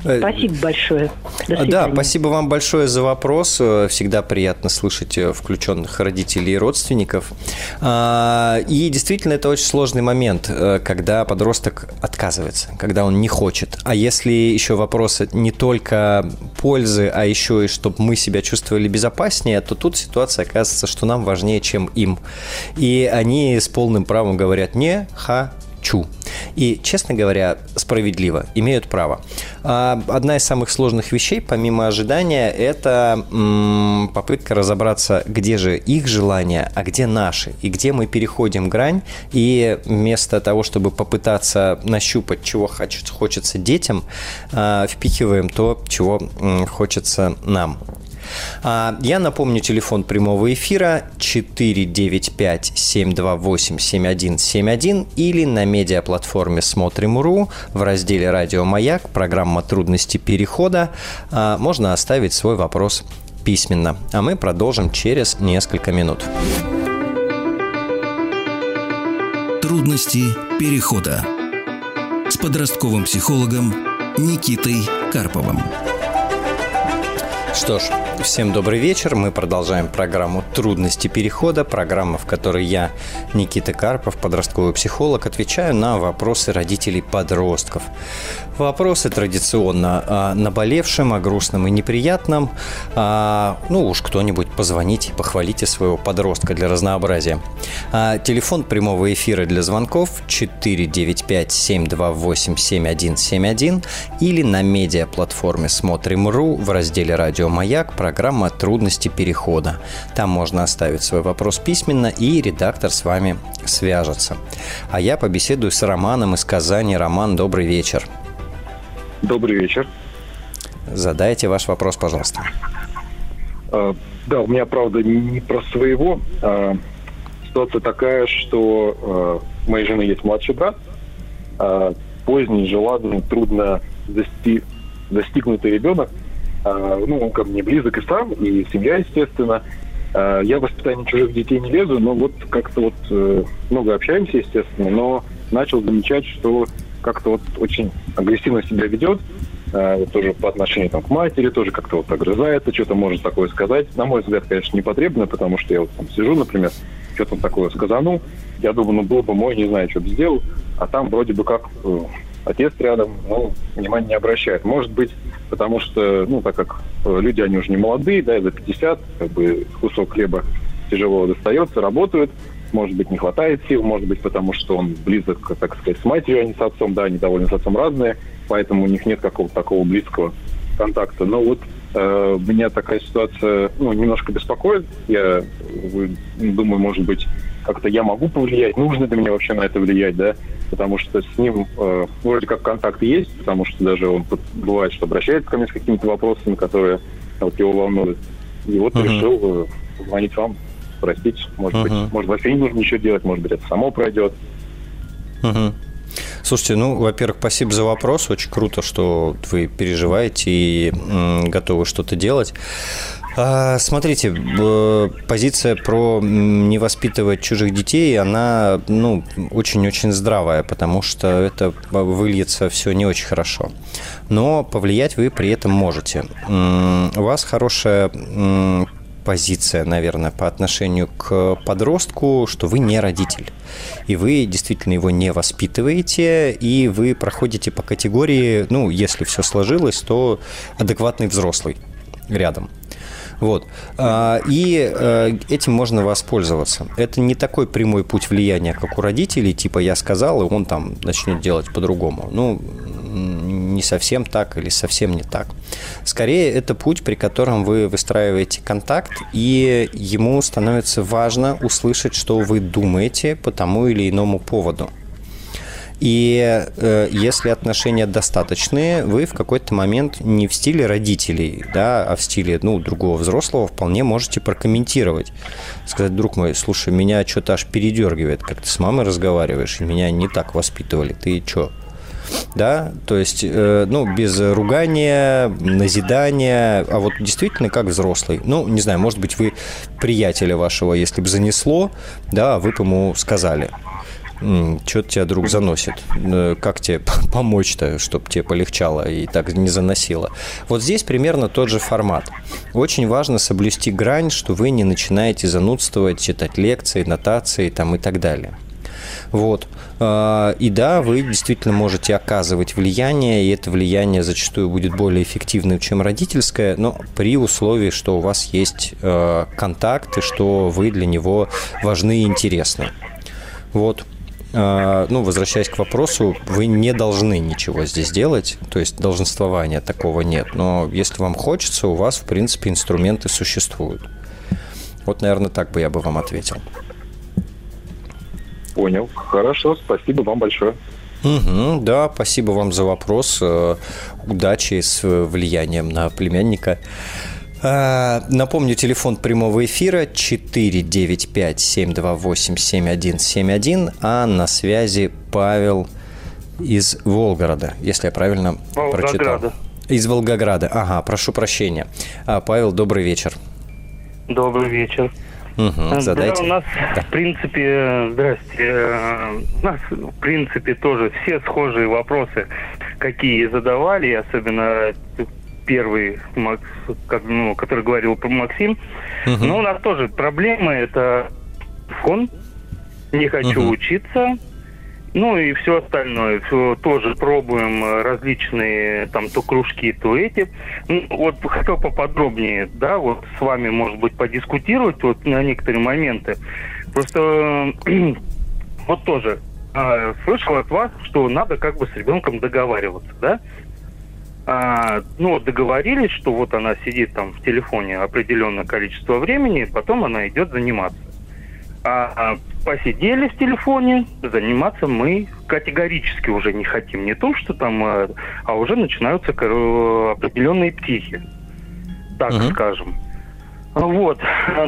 Спасибо большое. До Да, спасибо вам большое за вопрос. Э, Всегда приятно слышать э, включенных родителей и родственников. А, И действительно, это очень сложный момент, э, когда подросток отказывается, когда он не хочет. А если еще вопрос не только пользы, а еще и чтобы мы себя чувствовали безопаснее, то тут ситуация оказывается, что нам важнее, чем им. И они с полным правом говорят «не хочу». И, честно говоря, справедливо, имеют право. А, Одна из самых сложных вещей, помимо ожидания, это попытка разобраться, где же их желания, а где наши, и где мы переходим грань, и вместо того, чтобы попытаться нащупать, чего хочется, детям, а, впихиваем то, чего хочется нам. А, Я напомню, телефон прямого эфира 495-728-7171 или на медиаплатформе «Смотрим.ру» в разделе «Радио Маяк» программа «Трудности перехода». А, Можно оставить свой вопрос письменно. А мы продолжим через несколько минут. Трудности перехода с подростковым психологом Никитой Карповым. Что ж, всем добрый вечер. Мы продолжаем программу «Трудности перехода». Программа, в которой я, Никита Карпов, подростковый психолог, отвечаю на вопросы родителей подростков. Вопросы традиционно о наболевшем, о грустном и неприятном. А, ну уж кто-нибудь позвоните, похвалите своего подростка для разнообразия. А, телефон прямого эфира для звонков 495-728-7171 или на медиаплатформе «Смотрим.ру» в разделе «Радио Маяк» программа «Трудности перехода». Там можно оставить свой вопрос письменно, и редактор с вами свяжется. А я побеседую с Романом из Казани. Роман, добрый вечер. Добрый вечер. Задайте ваш вопрос, пожалуйста. А, Да, у меня, правда, не про своего. а, Ситуация такая, что а, у моей жены есть младший брат. а, Поздний, желанный, трудно дости- достигнутый ребенок. Ну, он ко мне близок и сам, и семья, естественно. Я в воспитание чужих детей не лезу, но вот как-то вот э, много общаемся, естественно, но начал замечать, что как-то вот очень агрессивно себя ведет, э, вот тоже по отношению там, к матери, тоже как-то вот огрызается, что-то может такое сказать. На мой взгляд, конечно, непотребно, потому что я вот там сижу, например, что-то такое сказанул, я думаю, ну был бы мой, не знаю, что бы сделал, а там вроде бы как э, отец рядом, ну, внимания не обращает. Может быть, потому что, ну, так как э, люди, они уже не молодые, да, за 50, как бы кусок хлеба тяжело достается, работают, может быть, не хватает сил, может быть, потому что он близок, так сказать, с матерью, а не с отцом, да, они довольно с отцом разные, поэтому у них нет какого-то такого близкого контакта. Но вот э, меня такая ситуация, ну, немножко беспокоит. Я думаю, может быть, как-то я могу повлиять, нужно ли мне вообще на это влиять, да, потому что с ним э, вроде как контакт есть, потому что даже он бывает, что обращается ко мне с какими-то вопросами, которые вот, его волнуют. И вот Мгм. решил э, позвонить вам, спросить, может Мгм. быть, может вообще не нужно ничего делать, может быть, это само пройдет. Мгм. Слушайте, ну, во-первых, спасибо за вопрос. Очень круто, что вы переживаете и м, готовы что-то делать. А, Смотрите, позиция про не воспитывать чужих детей, она, ну, очень-очень здравая, потому что это выльется все не очень хорошо. Но повлиять вы при этом можете. М, У вас хорошая м, позиция, наверное, по отношению к подростку, что вы не родитель. И вы действительно его не воспитываете, и вы проходите по категории, ну, если все сложилось, то адекватный взрослый рядом. Вот. А, и э, этим можно воспользоваться. Это не такой прямой путь влияния, как у родителей, типа я сказал, и он там начнет делать по-другому. Ну, не совсем так или совсем не так. Скорее, это путь, при котором вы выстраиваете контакт, и ему становится важно услышать, что вы думаете по тому или иному поводу. И э, если отношения достаточные, вы в какой-то момент не в стиле родителей, да, а в стиле ну, другого взрослого вполне можете прокомментировать. Сказать, друг мой, слушай, меня что-то аж передергивает, как ты с мамой разговариваешь, меня не так воспитывали. Ты что, да, то есть, э, ну, без ругания, назидания, а вот действительно как взрослый. Ну, не знаю, может быть, вы приятеля вашего, если бы занесло, да, вы бы ему сказали, что-то тебя, друг, заносит. Э, как тебе помочь-то, чтобы тебе полегчало и так не заносило? Вот здесь примерно тот же формат. Очень важно соблюсти грань, что вы не начинаете занудствовать, читать лекции, нотации там, и так далее. Вот. А, и да, вы действительно можете оказывать влияние, и это влияние зачастую будет более эффективным, чем родительское, но при условии, что у вас есть э, контакты, что вы для него важны и интересны. Вот. А, ну, возвращаясь к вопросу, вы не должны ничего здесь делать, то есть долженствования такого нет. Но если вам хочется, у вас, в принципе, инструменты существуют. Вот, наверное, так бы я бы вам ответил. Понял. Хорошо, спасибо вам большое. Угу, да, спасибо вам за вопрос. Э, удачи с влиянием на племянника. А, напомню, телефон прямого эфира 495-728-7171, а на связи Павел из Волгорода, если я правильно Волгограда. прочитал. Из Волгограда. Ага, прошу прощения. А, Павел, добрый вечер. Добрый вечер. Угу, задайте. Да, у нас, да. в принципе, здрасте, у нас, в принципе, тоже все схожие вопросы, какие задавали, особенно первый, как, ну, который говорил про Максим. Угу. Но у нас тоже проблема это фон. Не хочу угу. учиться. Ну и все остальное. Все тоже пробуем различные там то кружки, то эти. Ну, вот хотел поподробнее, да, вот с вами, может быть, подискутировать вот на некоторые моменты. Просто вот тоже а, слышал от вас, что надо как бы с ребенком договариваться, да? а, ну, договорились, что вот она сидит там в телефоне определенное количество времени, потом она идет заниматься. А, а посидели в телефоне, заниматься мы категорически уже не хотим. Не то, что там, а, а уже начинаются определенные птихи, так uh-huh. скажем. Вот.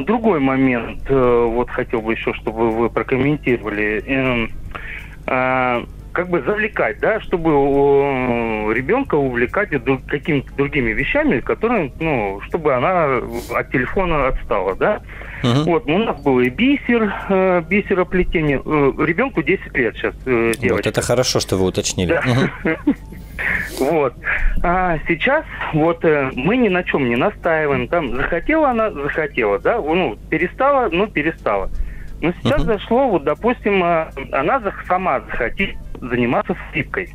Другой момент, э, вот хотел бы еще, чтобы вы прокомментировали. А, как бы завлекать, да, чтобы ребенка увлекать какими-то другими вещами, которые, ну, чтобы она от телефона отстала, да. Uh-huh. Вот, у нас был и бисер, э, бисероплетение. Э, ребенку 10 лет сейчас э, Вот это хорошо, что вы уточнили. Да. Uh-huh. Вот. А сейчас вот э, мы ни на чем не настаиваем. Там захотела она, захотела, да, ну, перестала, ну, перестала. Но сейчас uh-huh. зашло, вот, допустим, э, она сама захотела заниматься скрипкой.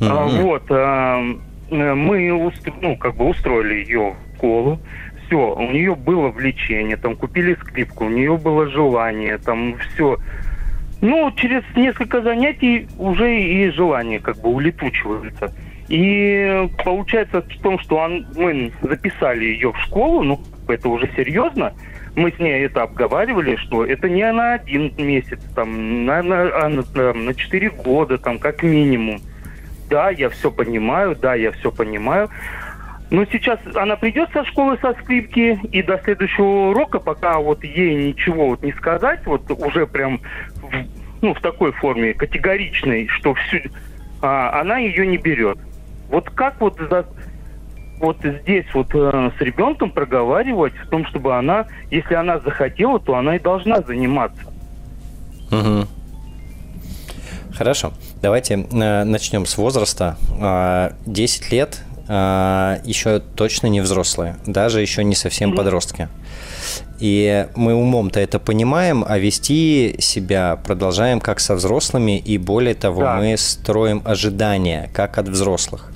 Mm-hmm. Вот. Э, мы ну, как бы устроили ее в школу. Все, у нее было влечение, там купили скрипку, у нее было желание, там все. Ну, через несколько занятий уже и желание как бы улетучивается. И получается в том, что он, мы записали ее в школу, ну, это уже серьезно, мы с ней это обговаривали, что это не на один месяц, там, на, на, а на, на 4 года, там, как минимум. Да, я все понимаю, да, я все понимаю. Но сейчас она придет со школы со скрипки, и до следующего урока, пока вот ей ничего вот не сказать, вот уже прям в, ну, в такой форме категоричной, что всю, а, она ее не берет. Вот как вот за, вот здесь вот э, с ребенком проговаривать в том, чтобы она, если она захотела, то она и должна заниматься. Угу. Хорошо. Давайте э, начнем с возраста. Э, 10 лет э, еще точно не взрослые, даже еще не совсем подростки. И мы умом-то это понимаем, а вести себя продолжаем как со взрослыми, и более того, да. мы строим ожидания, как от взрослых.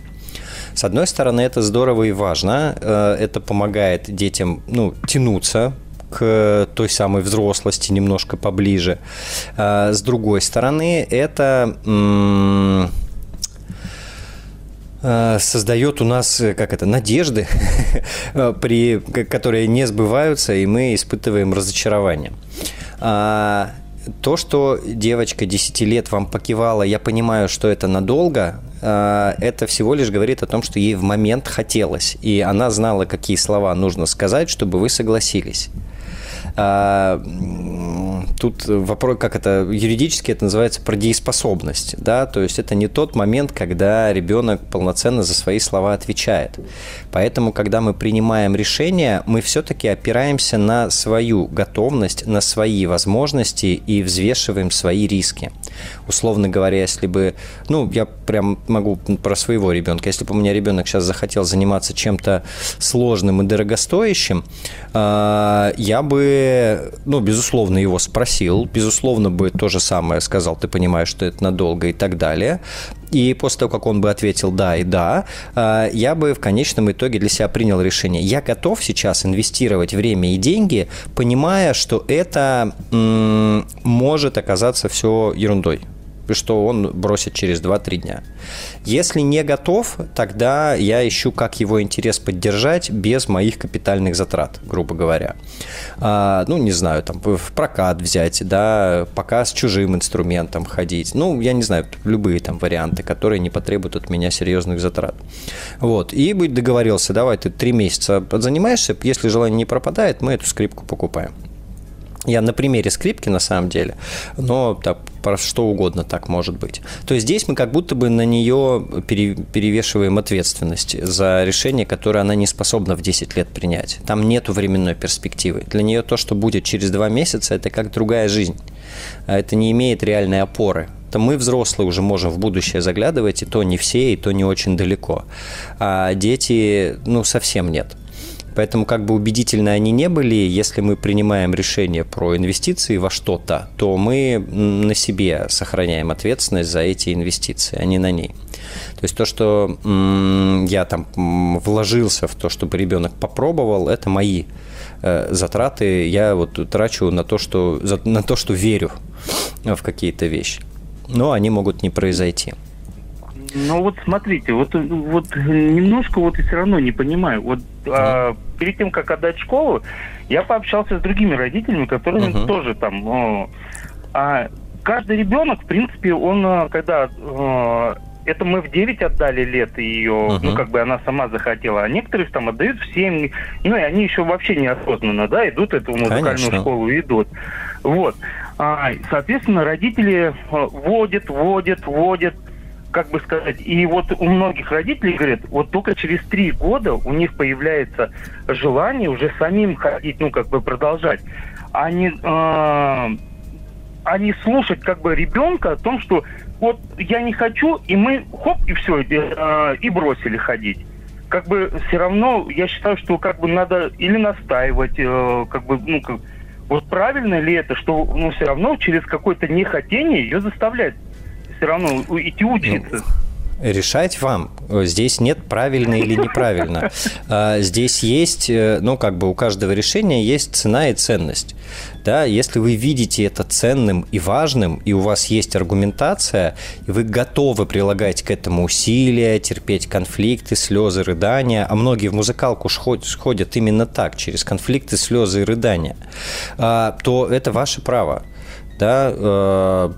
С одной стороны, это здорово и важно. Э, это помогает детям ну, тянуться к той самой взрослости немножко поближе. А с другой стороны, это э, создает у нас, как это, надежды, при, которые не сбываются, и мы испытываем разочарование. А, то, что девочка 10 лет вам покивала, я понимаю, что это надолго, это всего лишь говорит о том, что ей в момент хотелось, и она знала, какие слова нужно сказать, чтобы вы согласились. А, тут вопрос, как это юридически это называется продееспособность, да, то есть это не тот момент, когда ребенок полноценно за свои слова отвечает. Поэтому, когда мы принимаем решение, мы все-таки опираемся на свою готовность, на свои возможности и взвешиваем свои риски. Условно говоря, если бы, ну, я прям могу про своего ребенка, если бы у меня ребенок сейчас захотел заниматься чем-то сложным и дорогостоящим, а, я бы, ну, безусловно, его спросил, безусловно, бы то же самое сказал, ты понимаешь, что это надолго и так далее. И после того, как он бы ответил «да» и «да», а, я бы в конечном итоге для себя принял решение. Я готов сейчас инвестировать время и деньги, понимая, что это может оказаться все ерундой что он бросит через 2-3 дня. Если не готов, тогда я ищу, как его интерес поддержать без моих капитальных затрат, грубо говоря. А, ну, не знаю, там, в прокат взять, да, пока с чужим инструментом ходить. Ну, я не знаю, любые там варианты, которые не потребуют от меня серьезных затрат. Вот. И быть договорился, давай ты три месяца занимаешься, если желание не пропадает, мы эту скрипку покупаем. Я на примере скрипки, на самом деле, но так, про что угодно так может быть. То есть здесь мы как будто бы на нее перевешиваем ответственность за решение, которое она не способна в 10 лет принять. Там нету временной перспективы. Для нее то, что будет через два месяца, это как другая жизнь. А это не имеет реальной опоры. То мы, взрослые, уже можем в будущее заглядывать, и то не все, и то не очень далеко. А дети, ну, совсем нет. Поэтому как бы убедительно они не были, если мы принимаем решение про инвестиции во что-то, то мы на себе сохраняем ответственность за эти инвестиции, а не на ней. То есть то, что я там вложился в то, чтобы ребенок попробовал, это мои э, затраты. Я вот трачу на то, что, на то, что верю в какие-то вещи. Но они могут не произойти. Ну вот смотрите, вот, вот немножко вот и все равно не понимаю. Вот а, перед тем, как отдать школу, я пообщался с другими родителями, которые mm-hmm. тоже там... Ну, а, каждый ребенок, в принципе, он а, когда... А, это мы в 9 отдали лет ее, uh-huh. ну, как бы она сама захотела, а некоторых там отдают в 7, ну, и они еще вообще неосознанно, да, идут эту музыкальную Конечно. школу, идут. Вот. А, соответственно, родители водят, водят, водят, как бы сказать, и вот у многих родителей говорят, вот только через три года у них появляется желание уже самим ходить, ну, как бы продолжать, а не, э, а не слушать как бы ребенка о том, что вот я не хочу, и мы хоп, и все, э, и бросили ходить. Как бы все равно, я считаю, что как бы надо или настаивать, э, как бы, ну, как, вот правильно ли это, что ну, все равно через какое-то нехотение ее заставлять все равно идти учиться. Решать вам. Здесь нет правильно или неправильно. А, здесь есть, э, ну, как бы у каждого решения есть цена и ценность. Да, если вы видите это ценным и важным, и у вас есть аргументация, и вы готовы прилагать к этому усилия, терпеть конфликты, слезы, рыдания, а многие в музыкалку ходят именно так, через конфликты, слезы и рыдания, а, то это ваше право да, э,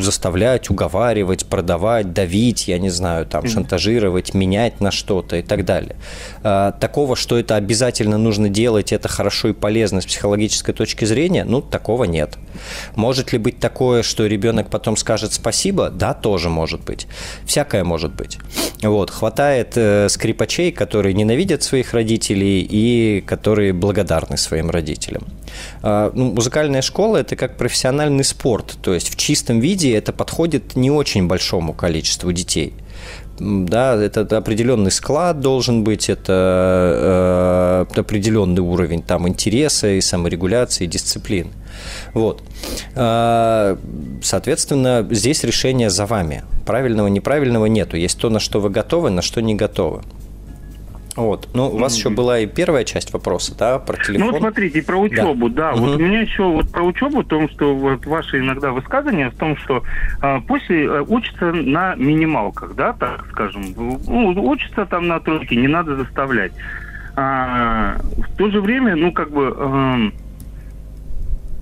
заставлять, уговаривать, продавать, давить, я не знаю, там, шантажировать, менять на что-то и так далее. Э, такого, что это обязательно нужно делать, это хорошо и полезно с психологической точки зрения, ну, такого нет. Может ли быть такое, что ребенок потом скажет спасибо? Да, тоже может быть. Всякое может быть. Вот, хватает э, скрипачей, которые ненавидят своих родителей и которые благодарны своим родителям. Э, ну, музыкальная школа – это как профессиональный спортивный спорт, то есть в чистом виде это подходит не очень большому количеству детей. Да, это определенный склад должен быть, это э, определенный уровень там интереса и саморегуляции, и дисциплины. Вот. Э, соответственно, здесь решение за вами. Правильного, неправильного нету. Есть то, на что вы готовы, на что не готовы. Вот. Ну, у вас mm-hmm. еще была и первая часть вопроса, да, про телефон. Ну, вот смотрите, про учебу, да. да. Mm-hmm. Вот у меня еще вот про учебу, в том, что вот ваши иногда высказывания в том, что а, пусть э, учатся на минималках, да, так скажем. Ну, учатся там на тройке, не надо заставлять. А, в то же время, ну, как бы... А,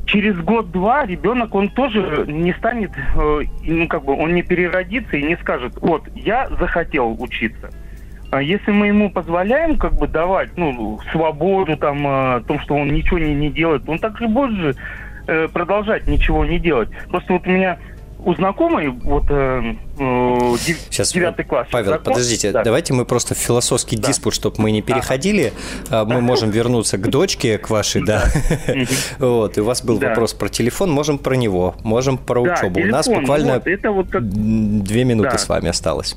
через год-два ребенок, он тоже не станет, э, ну, как бы, он не переродится и не скажет, вот, я захотел учиться. А если мы ему позволяем как бы давать ну, свободу там, о том, что он ничего не, не делает, он так и будет же э, продолжать ничего не делать. Просто вот у меня у знакомой, вот э, Сейчас, девятый класс. Павел, закон, подождите, да. давайте мы просто в философский да. диспут, чтобы мы не переходили, а. мы можем вернуться к дочке, к вашей, да. Вот, и у вас был вопрос про телефон, можем про него, можем про учебу. У нас буквально две минуты с вами осталось.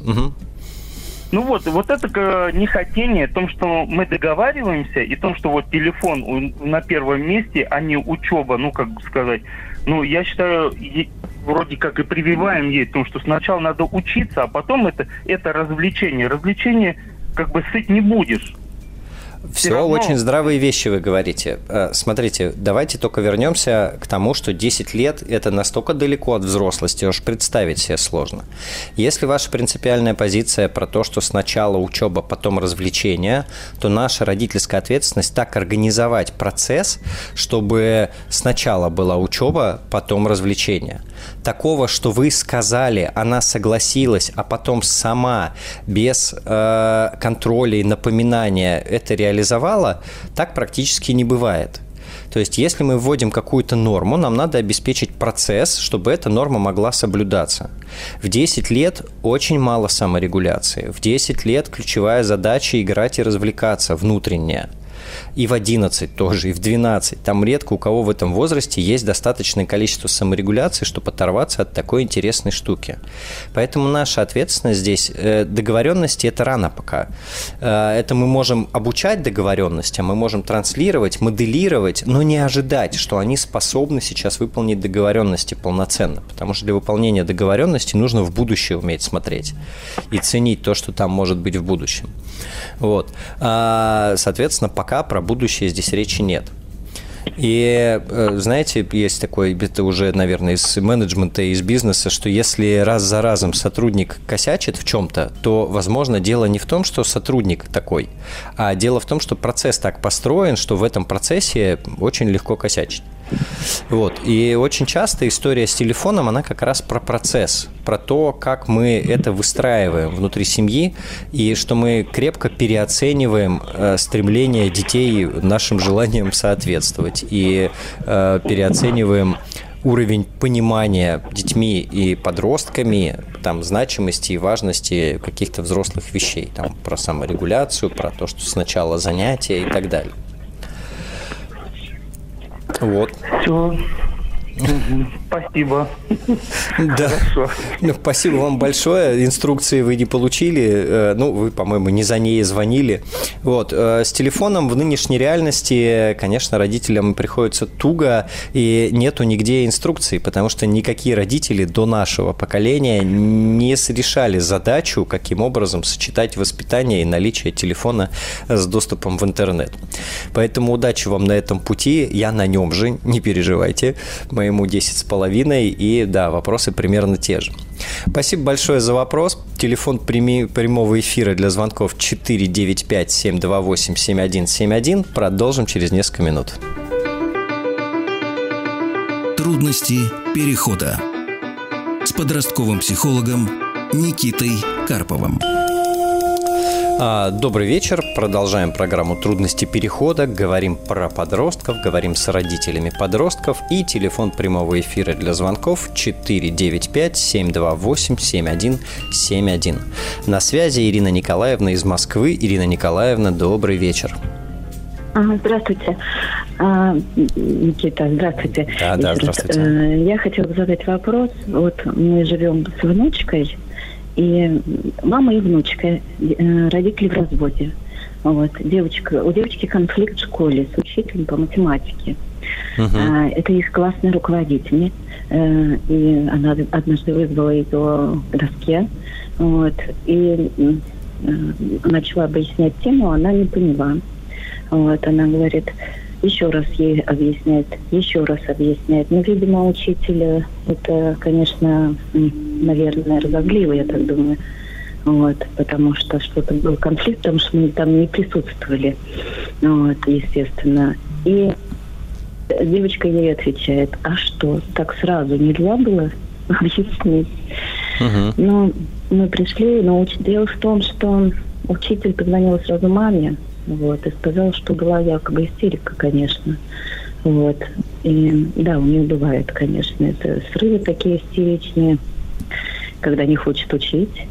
Ну вот, вот это э, нехотение, о том, что мы договариваемся, и о том, что вот телефон на первом месте, а не учеба, ну, как сказать, ну, я считаю, вроде как и прививаем ей, потому что сначала надо учиться, а потом это, это развлечение. Развлечение как бы сыть не будешь. Все равно... очень здравые вещи вы говорите. Э, смотрите, давайте только вернемся к тому, что 10 лет – это настолько далеко от взрослости, уж представить себе сложно. Если ваша принципиальная позиция про то, что сначала учеба, потом развлечения, то наша родительская ответственность так организовать процесс, чтобы сначала была учеба, потом развлечения. Такого, что вы сказали, она согласилась, а потом сама без э, контроля и напоминания это реализовала, реализовала, так практически не бывает. То есть, если мы вводим какую-то норму, нам надо обеспечить процесс, чтобы эта норма могла соблюдаться. В 10 лет очень мало саморегуляции. В 10 лет ключевая задача играть и развлекаться внутренняя и в 11 тоже, и в 12. Там редко у кого в этом возрасте есть достаточное количество саморегуляции, чтобы оторваться от такой интересной штуки. Поэтому наша ответственность здесь, э, договоренности это рано пока. Э, это мы можем обучать договоренности, а мы можем транслировать, моделировать, но не ожидать, что они способны сейчас выполнить договоренности полноценно. Потому что для выполнения договоренности нужно в будущее уметь смотреть и ценить то, что там может быть в будущем. Вот. А, соответственно, пока про будущее здесь речи нет. И, э, знаете, есть такой, это уже, наверное, из менеджмента из бизнеса, что если раз за разом сотрудник косячит в чем-то, то, возможно, дело не в том, что сотрудник такой, а дело в том, что процесс так построен, что в этом процессе очень легко косячить. Вот. И очень часто история с телефоном, она как раз про процесс, про то, как мы это выстраиваем внутри семьи, и что мы крепко переоцениваем э, стремление детей нашим желаниям соответствовать, и э, переоцениваем уровень понимания детьми и подростками там значимости и важности каких-то взрослых вещей, там про саморегуляцию, про то, что сначала занятия и так далее. Вот. Все. Спасибо. Да. Хорошо. Ну, спасибо вам большое. Инструкции вы не получили. Э, ну, вы, по-моему, не за ней звонили. Вот. Э, с телефоном в нынешней реальности, конечно, родителям приходится туго, и нету нигде инструкций, потому что никакие родители до нашего поколения не решали задачу, каким образом сочетать воспитание и наличие телефона с доступом в интернет. Поэтому удачи вам на этом пути. Я на нем же, не переживайте. Мы ему 10 с половиной, и да, вопросы примерно те же. Спасибо большое за вопрос. Телефон прямого эфира для звонков 495-728-7171. Продолжим через несколько минут. Трудности перехода с подростковым психологом Никитой Карповым. А, добрый вечер. Продолжаем программу «Трудности перехода». Говорим про подростков, говорим с родителями подростков. И телефон прямого эфира для звонков 495-728-7171. На связи Ирина Николаевна из Москвы. Ирина Николаевна, добрый вечер. Здравствуйте, а, Никита, здравствуйте. Да, да, здравствуйте. Э, я хотела задать вопрос. Вот мы живем с внучкой, и мама и внучка, э, родители в разводе. Вот. Девочка, у девочки конфликт в школе с учителем по математике. Uh-huh. Это их классный руководитель. Э, и она однажды вызвала ее к доске. Вот. И начала объяснять тему, она не поняла. Вот, она говорит, еще раз ей объясняет, еще раз объясняет. Ну, видимо, учитель, это, конечно, наверное, разогливо, я так думаю. Вот, потому что что-то был конфликт, потому что мы там не присутствовали. Вот, естественно. И девочка ей отвечает, а что, так сразу нельзя было объяснить? Uh-huh. Ну, мы пришли, но дело в том, что учитель позвонил сразу маме, вот, и сказал, что была якобы истерика, конечно. Вот. И да, у нее бывает, конечно, это срывы такие истеричные, когда не хочет учить.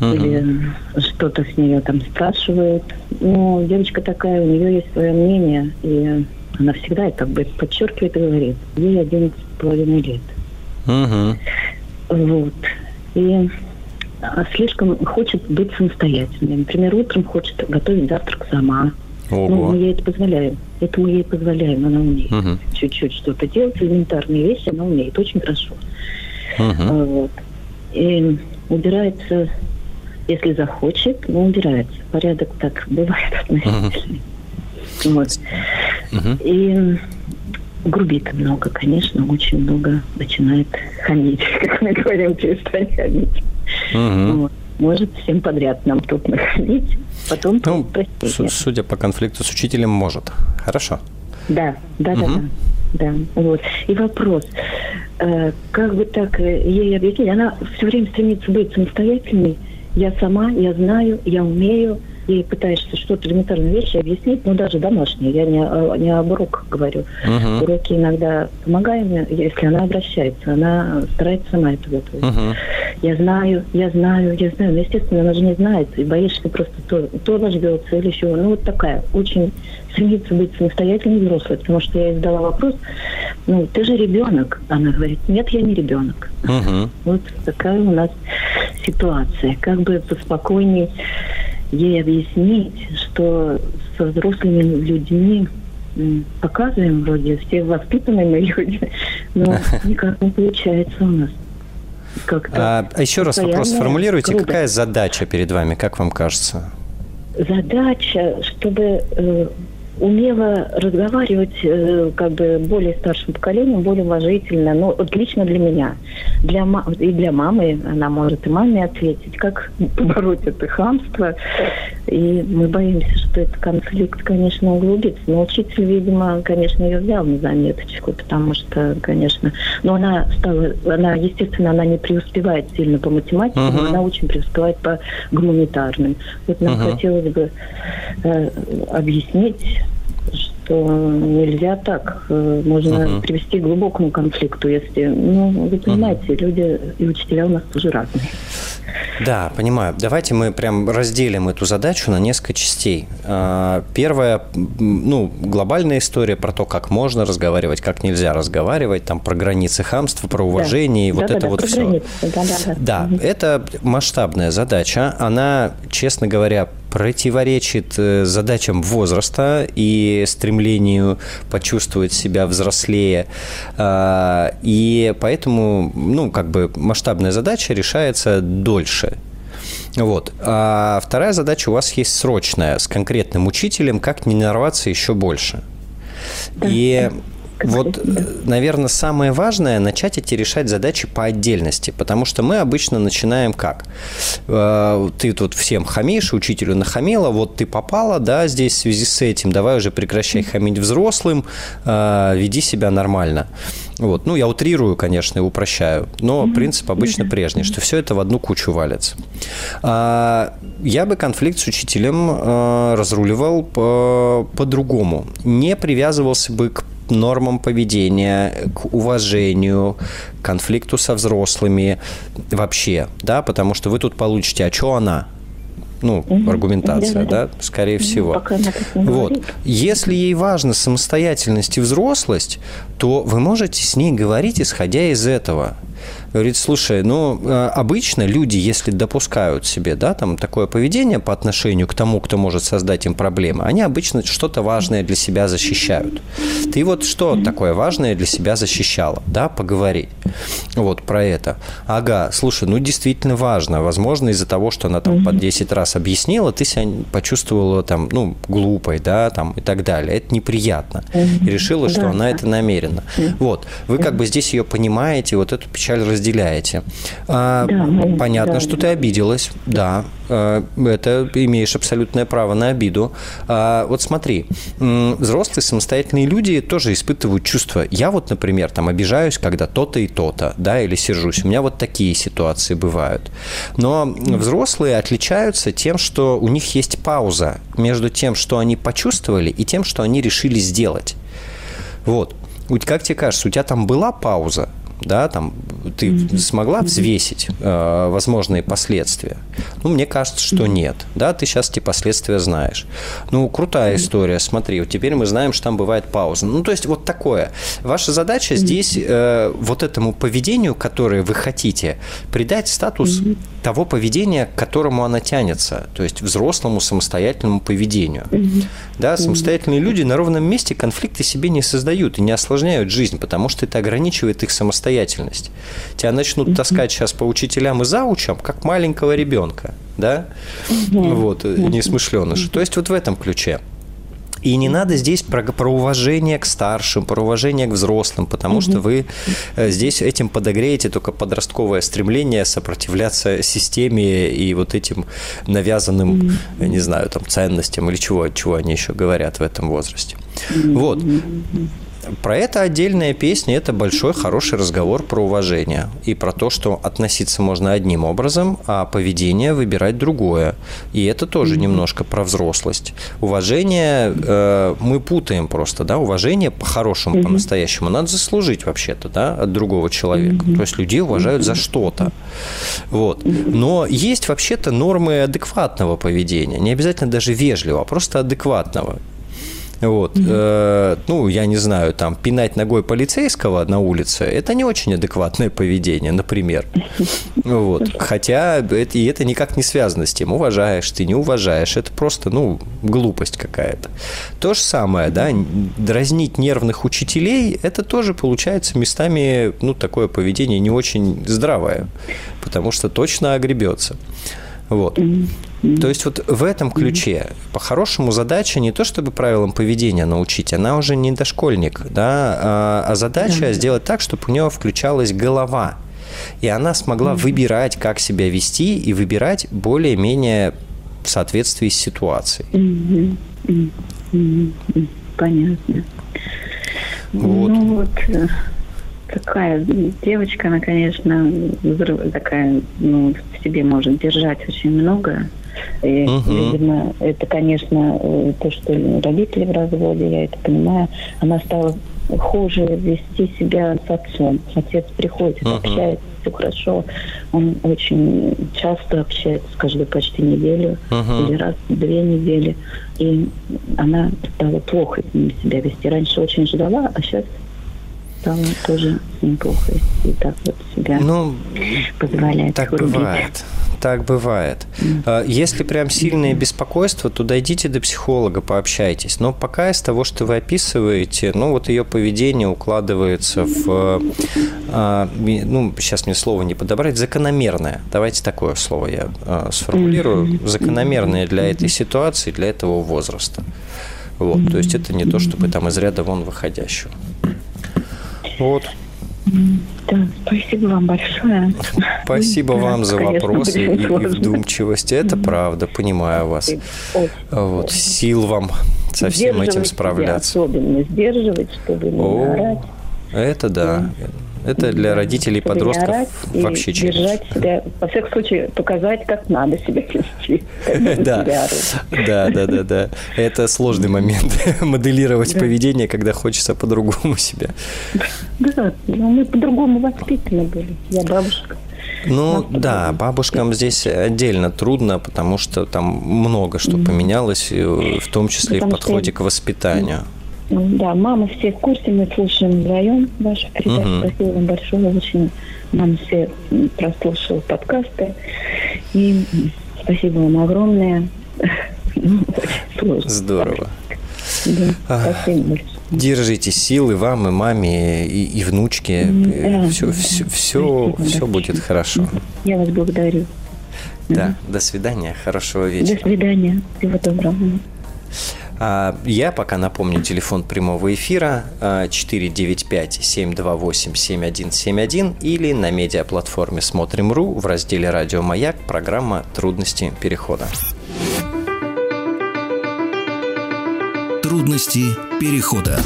Uh-huh. Или что-то с нее там спрашивают. Но девочка такая, у нее есть свое мнение, и она всегда это как бы подчеркивает и говорит. Ей 11 с половиной лет. Uh-huh. Вот. И а, слишком хочет быть самостоятельной. Например, утром хочет готовить завтрак сама. Ого. Ну, мы ей это позволяем. Это мы ей позволяем, она умеет. Угу. Чуть-чуть что-то делать, элементарные вещи она умеет, очень хорошо. Угу. Вот. И убирается, если захочет, но убирается. Порядок так бывает относительный. Вот. И грубит много, конечно, очень много начинает хамить, как мы говорим, перестань хамить. Вот. Может всем подряд нам тут находить. Потом ну, судя по конфликту с учителем, может. Хорошо. Да, да, угу. да, да. Да, вот. И вопрос, э, как бы так э, ей объяснить, она все время стремится быть самостоятельной. Я сама, я знаю, я умею, ей пытаешься что-то элементарные вещи объяснить, ну, даже домашние, я не, не об уроках говорю. Uh-huh. Уроки иногда помогаем, если она обращается, она старается сама это готовить. Uh-huh. Я знаю, я знаю, я знаю, но, естественно, она же не знает, и боишься просто то, то наждется или еще. Ну, вот такая, очень стремится быть самостоятельной взрослой, потому что я ей задала вопрос, ну, ты же ребенок. Она говорит, нет, я не ребенок. Uh-huh. Вот такая у нас ситуация. Как бы поспокойнее ей объяснить, что со взрослыми людьми показываем вроде все воспитанные мы люди, но никак не получается у нас. А, а еще раз вопрос сформулируйте, круто. какая задача перед вами, как вам кажется? Задача, чтобы э, умела разговаривать э, как бы более старшим поколением, более уважительно. Ну, вот лично для меня. Для и для мамы, она может и маме ответить, как побороть это хамство. И мы боимся, что этот конфликт, конечно, углубится. Но учитель, видимо, конечно, ее взял на заметочку, потому что, конечно... Но она стала... Она, естественно, она не преуспевает сильно по математике, uh-huh. но она очень преуспевает по гуманитарным. Вот нам uh-huh. хотелось бы э, объяснить что нельзя так. Э, можно uh-huh. привести к глубокому конфликту, если, ну, вы понимаете, uh-huh. люди и учителя у нас тоже разные. Да, понимаю. Давайте мы прям разделим эту задачу на несколько частей. А, первая, ну, глобальная история про то, как можно разговаривать, как нельзя разговаривать, там про границы хамства, про уважение, да. и вот да, это да, вот все. Границы. Да, да, да. да, угу. это масштабная задача. Она, честно говоря, противоречит э, задачам возраста и стремлению почувствовать себя взрослее. А, и поэтому, ну, как бы масштабная задача решается дольше. Вот. А вторая задача у вас есть срочная, с конкретным учителем, как не нарваться еще больше. И вот, э, наверное, самое важное – начать эти решать задачи по отдельности, потому что мы обычно начинаем как? Э, ты тут всем хамишь, учителю нахамила, вот ты попала, да, здесь в связи с этим, давай уже прекращай хамить взрослым, э, веди себя нормально. Вот. Ну, я утрирую, конечно, и упрощаю, но принцип обычно прежний, что все это в одну кучу валится. А, я бы конфликт с учителем разруливал по-другому. Не привязывался бы к нормам поведения, к уважению, к конфликту со взрослыми вообще, да, потому что вы тут получите, а что она? ну, угу. аргументация, да, да, скорее ну, всего. вот. Если ей важна самостоятельность и взрослость, то вы можете с ней говорить, исходя из этого. Говорит, слушай, ну, э, обычно люди, если допускают себе, да, там, такое поведение по отношению к тому, кто может создать им проблемы, они обычно что-то важное для себя защищают. Ты вот что такое важное для себя защищала, да, поговорить вот про это. Ага, слушай, ну, действительно важно. Возможно, из-за того, что она там по 10 раз объяснила, ты себя почувствовала там, ну, глупой, да, там, и так далее. Это неприятно. И решила, что Да, она это намеренно. Вот. Вы как бы здесь ее понимаете, вот эту печаль разделяете. А, Да, понятно, да, что ты обиделась, да. э, Это имеешь абсолютное право на обиду. А, Вот смотри, взрослые самостоятельные люди тоже испытывают чувства. Я вот, например, там обижаюсь, когда то-то и то-то, да, или сержусь. У меня вот такие ситуации бывают. Но взрослые отличаются тем, что у них есть пауза между тем, что они почувствовали, и тем, что они решили сделать. Вот Как тебе кажется, у тебя там была пауза? Да, там ты смогла взвесить э, возможные последствия? Ну, мне кажется, что нет. Да, ты сейчас эти последствия знаешь. Ну, крутая история. Смотри, вот теперь мы знаем, что там бывает пауза. Ну, то есть вот такое. Ваша задача здесь э, вот этому поведению, которое вы хотите, придать статус того поведения, к которому она тянется, то есть взрослому самостоятельному поведению. Да, самостоятельные люди на ровном месте конфликты себе не создают и не осложняют жизнь, потому что это ограничивает их самостоятельность. Тебя начнут таскать сейчас по учителям и заучам, как маленького ребенка, да, вот, э, несмышленыша. То есть вот в этом ключе. И не надо здесь про, про уважение к старшим, про уважение к взрослым, потому что вы э, здесь этим подогреете только подростковое стремление сопротивляться системе и вот этим навязанным, я не знаю, там, ценностям или чего, чего они еще говорят в этом возрасте. Вот. Про это отдельная песня, это большой хороший разговор про уважение и про то, что относиться можно одним образом, а поведение выбирать другое. И это тоже немножко про взрослость. Уважение э, мы путаем просто, да, уважение по-хорошему, по-настоящему надо заслужить вообще-то, да, от другого человека. То есть людей уважают за что-то. Вот. Но есть вообще-то нормы адекватного поведения, не обязательно даже вежливого, а просто адекватного. Вот. Э, ну, я не знаю, там, пинать ногой полицейского на улице – это не очень адекватное поведение, например. Вот. Хотя это, и это никак не связано с тем, уважаешь ты, не уважаешь. Это просто, ну, глупость какая-то. То же самое, да, дразнить нервных учителей – это тоже получается местами, ну, такое поведение не очень здравое, потому что точно огребется. Вот. То есть вот в этом ключе по-хорошему задача не то, чтобы правилам поведения научить, она уже не дошкольник, да, а, а задача сделать так, чтобы у нее включалась голова, и она смогла выбирать, как себя вести, и выбирать более-менее в соответствии с ситуацией. Понятно. Вот. Ну вот э, такая девочка, она, конечно, такая, ну, в себе может держать очень много. И, Мгм. видимо, это, конечно, э, то, что родители в разводе, я это понимаю, она стала хуже вести себя с отцом. Отец приходит, Мгм. общается, все хорошо. Он очень часто общается, каждую почти неделю Мгм. или раз в две недели. И она стала плохо с ним себя вести. Раньше очень ждала, а сейчас стала тоже с ним плохо вести. И так вот себя Ну, позволяет Так грубить. бывает. Так бывает. А, Если прям сильное беспокойство, то дойдите до психолога, пообщайтесь. Но пока из того, что вы описываете, ну вот ее поведение укладывается в, а, ну сейчас мне слово не подобрать, закономерное. Давайте такое слово я а, сформулирую. Закономерное для этой ситуации, для этого возраста. Вот, то есть это не то, чтобы там из ряда вон выходящего. Вот. Да, спасибо вам большое. Спасибо Да, вам за конечно, вопросы и, и вдумчивость. Это правда, понимаю вас. Вот, сил вам со всем этим себя, справляться. Особенно сдерживать, чтобы не О, орать. это да. Это для родителей подростков вообще челлендж. держать себя, во всяком случае, показать, как надо себя вести. Да, да, да, да, да. Это сложный момент моделировать поведение, когда хочется по-другому себя. Да, мы по-другому воспитаны были. Я бабушка. Ну да, бабушкам здесь отдельно трудно, потому что там много что поменялось, э, в том числе и в подходе к воспитанию. Да, мама все в курсе, мы слушаем вдвоем вашу передачу. Угу. Спасибо вам большое, очень нам все прослушал подкасты. И спасибо вам огромное. Здорово. Да, спасибо большое. Держите силы вам и маме, и, и внучке. Да, все, да. все, все, все будет хорошо. Я вас благодарю. Да, до свидания, хорошего вечера. До свидания, всего доброго. А, я пока напомню телефон прямого эфира 495-728-7171 или на медиаплатформе «Смотрим.ру» в разделе «Радио Маяк» программа «Трудности перехода». Трудности перехода.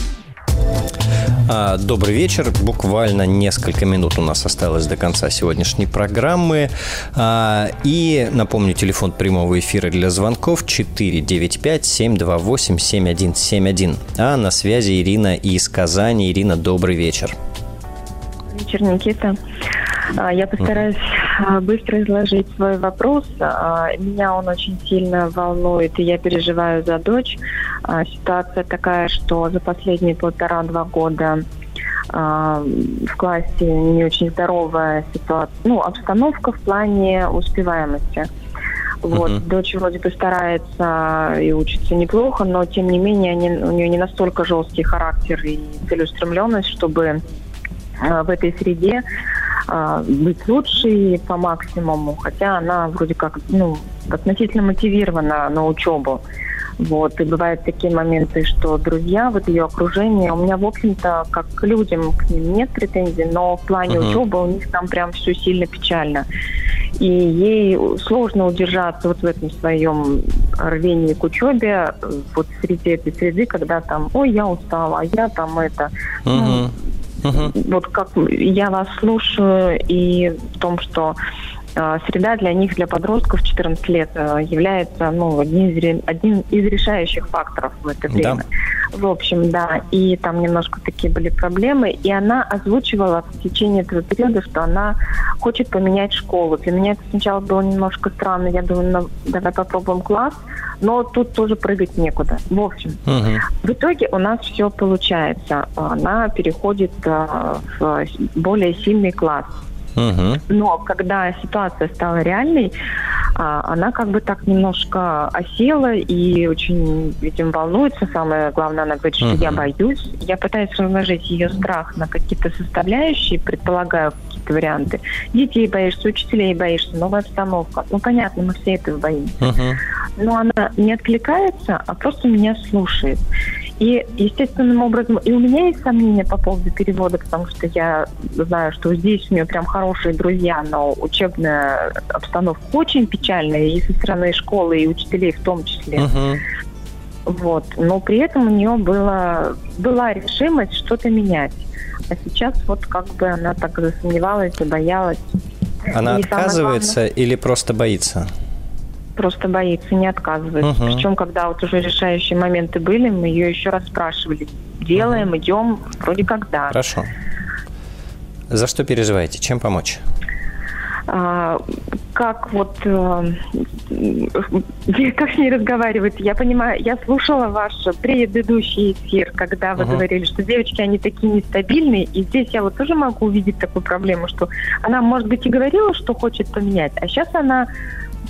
А, добрый вечер. Буквально несколько минут у нас осталось до конца сегодняшней программы. А, и напомню, телефон прямого эфира для звонков 495-728-7171. А на связи Ирина из Казани. Ирина, добрый вечер. Вечер, Никита. А, я постараюсь быстро изложить свой вопрос. Меня он очень сильно волнует, и я переживаю за дочь. А, ситуация такая, что за последние полтора-два года а, в классе не очень здоровая ситуация, ну, обстановка в плане успеваемости. Вот, uh-huh. дочь вроде бы старается и учится неплохо, но тем не менее они, у нее не настолько жесткий характер и целеустремленность, чтобы в этой среде э, быть лучшей по максимуму, хотя она вроде как ну, относительно мотивирована на учебу. Вот. И бывают такие моменты, что друзья, вот ее окружение, у меня, в общем-то, как к людям к ним нет претензий, но в плане uh-huh. учебы у них там прям все сильно печально. И ей сложно удержаться вот в этом своем рвении к учебе, вот среди этой среды, когда там, ой, я устала, а я там это. Uh-huh. Ну, uh-huh. Вот как я вас слушаю и в том, что среда для них, для подростков 14 лет, э, является ну, одним, из, одним из решающих факторов в это время. Да. В общем, да. И там немножко такие были проблемы. И она озвучивала в течение этого периода, что она хочет поменять школу. Для меня это сначала было немножко странно. Я думаю, ну, давай попробуем класс. Но тут тоже прыгать некуда. В общем, угу. в итоге у нас все получается. Она переходит э, в более сильный класс. Угу. Но когда ситуация стала реальной, а, она как бы так немножко осела и очень, видимо, волнуется. Самое главное, она говорит, что угу. я боюсь. Я пытаюсь разложить ее страх на какие-то составляющие, предполагаю какие-то варианты. Детей боишься, учителей боишься, новая обстановка. Ну, понятно, мы все этого боимся. Угу. Но она не откликается, а просто меня слушает. И естественным образом, и у меня есть сомнения по поводу перевода, потому что я знаю, что здесь у нее прям хорошие друзья, но учебная обстановка очень печальная и со стороны школы, и учителей в том числе. Uh-huh. Вот. Но при этом у нее было, была решимость что-то менять. А сейчас вот как бы она так засомневалась, забоялась. Она и отказывается главное, или просто боится? Просто боится, не отказывается. Угу. Причем, когда вот уже решающие моменты были, мы ее еще раз спрашивали, делаем, угу. идем, вроде как да. Хорошо. За что переживаете? Чем помочь? А, как вот э, как с ней разговаривать? Я понимаю, я слушала ваш предыдущий эфир, когда вы uh-huh. говорили, что девочки они такие нестабильные, и здесь я вот тоже могу увидеть такую проблему, что она, может быть, и говорила, что хочет поменять, а сейчас она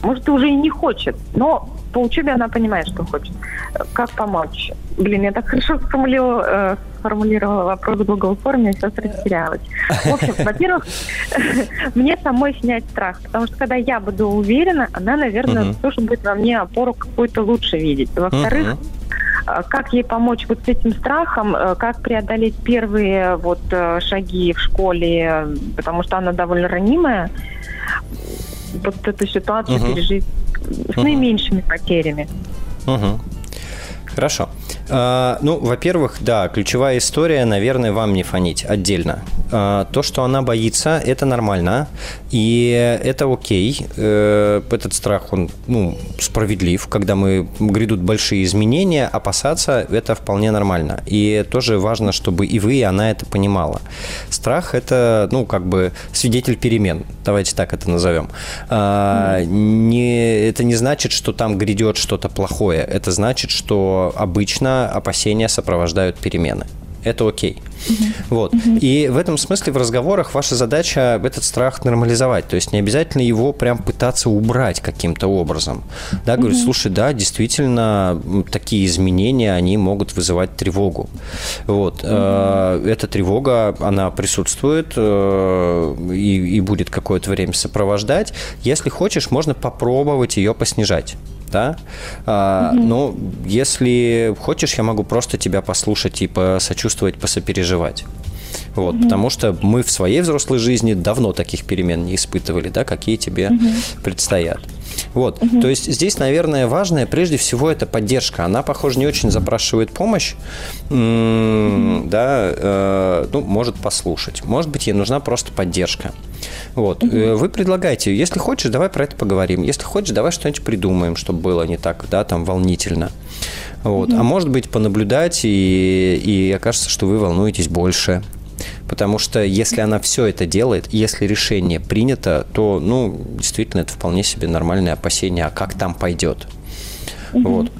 может, уже и не хочет, но по учебе она понимает, что хочет. Как помочь? Блин, я так хорошо сформулировала, э, сформулировала вопрос в Google форме, я сейчас растерялась. В общем, во-первых, мне самой снять страх, потому что когда я буду уверена, она, наверное, uh тоже будет во мне опору какую-то лучше видеть. Во-вторых, э, как ей помочь вот с этим страхом, э, как преодолеть первые вот шаги в школе, потому что она довольно ранимая вот эту ситуацию угу. пережить с угу. наименьшими потерями. Угу. Хорошо. А, ну, во-первых, да, ключевая история, наверное, вам не фонить отдельно. А, то, что она боится, это нормально, и это окей. Э, этот страх, он ну, справедлив. Когда мы грядут большие изменения, опасаться – это вполне нормально. И тоже важно, чтобы и вы, и она это понимала. Страх – это, ну, как бы свидетель перемен. Давайте так это назовем. А, не, это не значит, что там грядет что-то плохое. Это значит, что обычно опасения сопровождают перемены это окей. Вот. И в этом смысле в разговорах ваша задача этот страх нормализовать. То есть не обязательно его прям пытаться убрать каким-то образом. Да, uh-huh. слушай, да, действительно, такие изменения, они могут вызывать тревогу. Вот. Uh-huh. Эта тревога, она присутствует э, и, и будет какое-то время сопровождать. Если хочешь, можно попробовать ее поснижать да. А, угу. Ну, если хочешь, я могу просто тебя послушать и посочувствовать, посопереживать. Вот, угу. Потому что мы в своей взрослой жизни давно таких перемен не испытывали, да, какие тебе угу. предстоят. Вот, угу. то есть здесь, наверное, важное прежде всего это поддержка. Она, похоже, не очень запрашивает помощь, угу. да, э, ну, может послушать. Может быть, ей нужна просто поддержка. Вот, угу. вы предлагаете, если хочешь, давай про это поговорим. Если хочешь, давай что-нибудь придумаем, чтобы было не так, да, там волнительно. Вот. Угу. А может быть, понаблюдать, и, и окажется, что вы волнуетесь больше. Потому что если она все это делает, если решение принято, то, ну, действительно, это вполне себе нормальное опасение, а как там пойдет. Угу. Вот.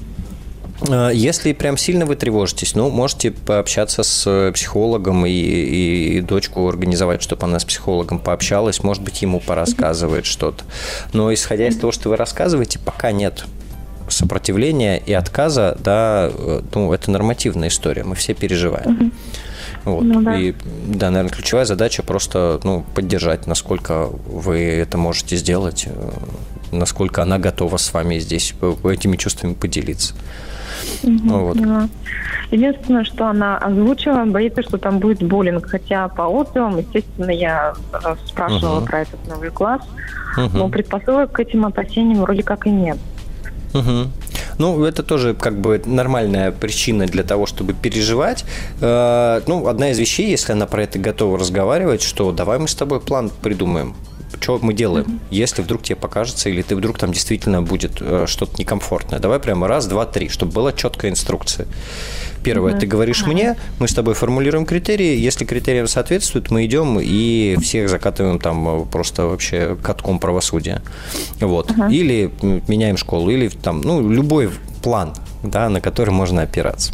А, если прям сильно вы тревожитесь, ну, можете пообщаться с психологом и, и, и дочку организовать, чтобы она с психологом пообщалась, может быть, ему порассказывает что-то. Но исходя из того, что вы рассказываете, пока нет сопротивления и отказа, да, э, ну, это нормативная история, мы все переживаем. Вот. Ну, да. И, да, наверное, ключевая задача просто ну, поддержать, насколько вы это можете сделать, э, насколько она готова с вами здесь этими чувствами поделиться. Угу, вот. Единственное, что она озвучила, боится, что там будет буллинг. Хотя по отзывам, естественно, я э, спрашивала угу. про этот новый класс, угу. но предпосылок к этим опасениям вроде как и нет. Угу. Ну, это тоже как бы нормальная причина для того, чтобы переживать. Э, ну, одна из вещей, если она про это готова разговаривать, что давай мы с тобой план придумаем что мы делаем, mm-hmm. если вдруг тебе покажется, или ты вдруг там действительно будет э, что-то некомфортное. Давай прямо раз, два, три, чтобы была четкая инструкция. Первое, mm-hmm. ты говоришь mm-hmm. мне, мы с тобой формулируем критерии, если критериям соответствуют, мы идем и всех закатываем там э, просто вообще катком правосудия. Вот. Mm-hmm. Или меняем школу, или там, ну, любой план, да, на который можно опираться.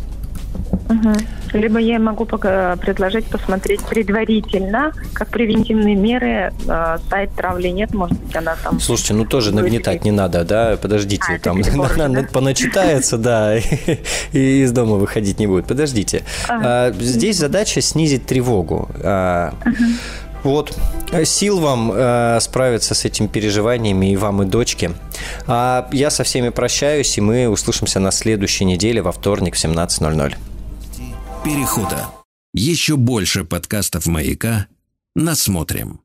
Угу. Либо я могу предложить посмотреть предварительно, как превентивные меры, э, сайт травли нет, может быть, она там... Слушайте, ну тоже нагнетать не надо, да? Подождите, а, там она да? поначитается, да, и из дома выходить не будет. Подождите. А, здесь задача снизить тревогу. А, вот. Сил вам э, справиться с этими переживаниями и вам, и дочке. А я со всеми прощаюсь, и мы услышимся на следующей неделе во вторник в 17.00 перехода. Еще больше подкастов «Маяка» насмотрим.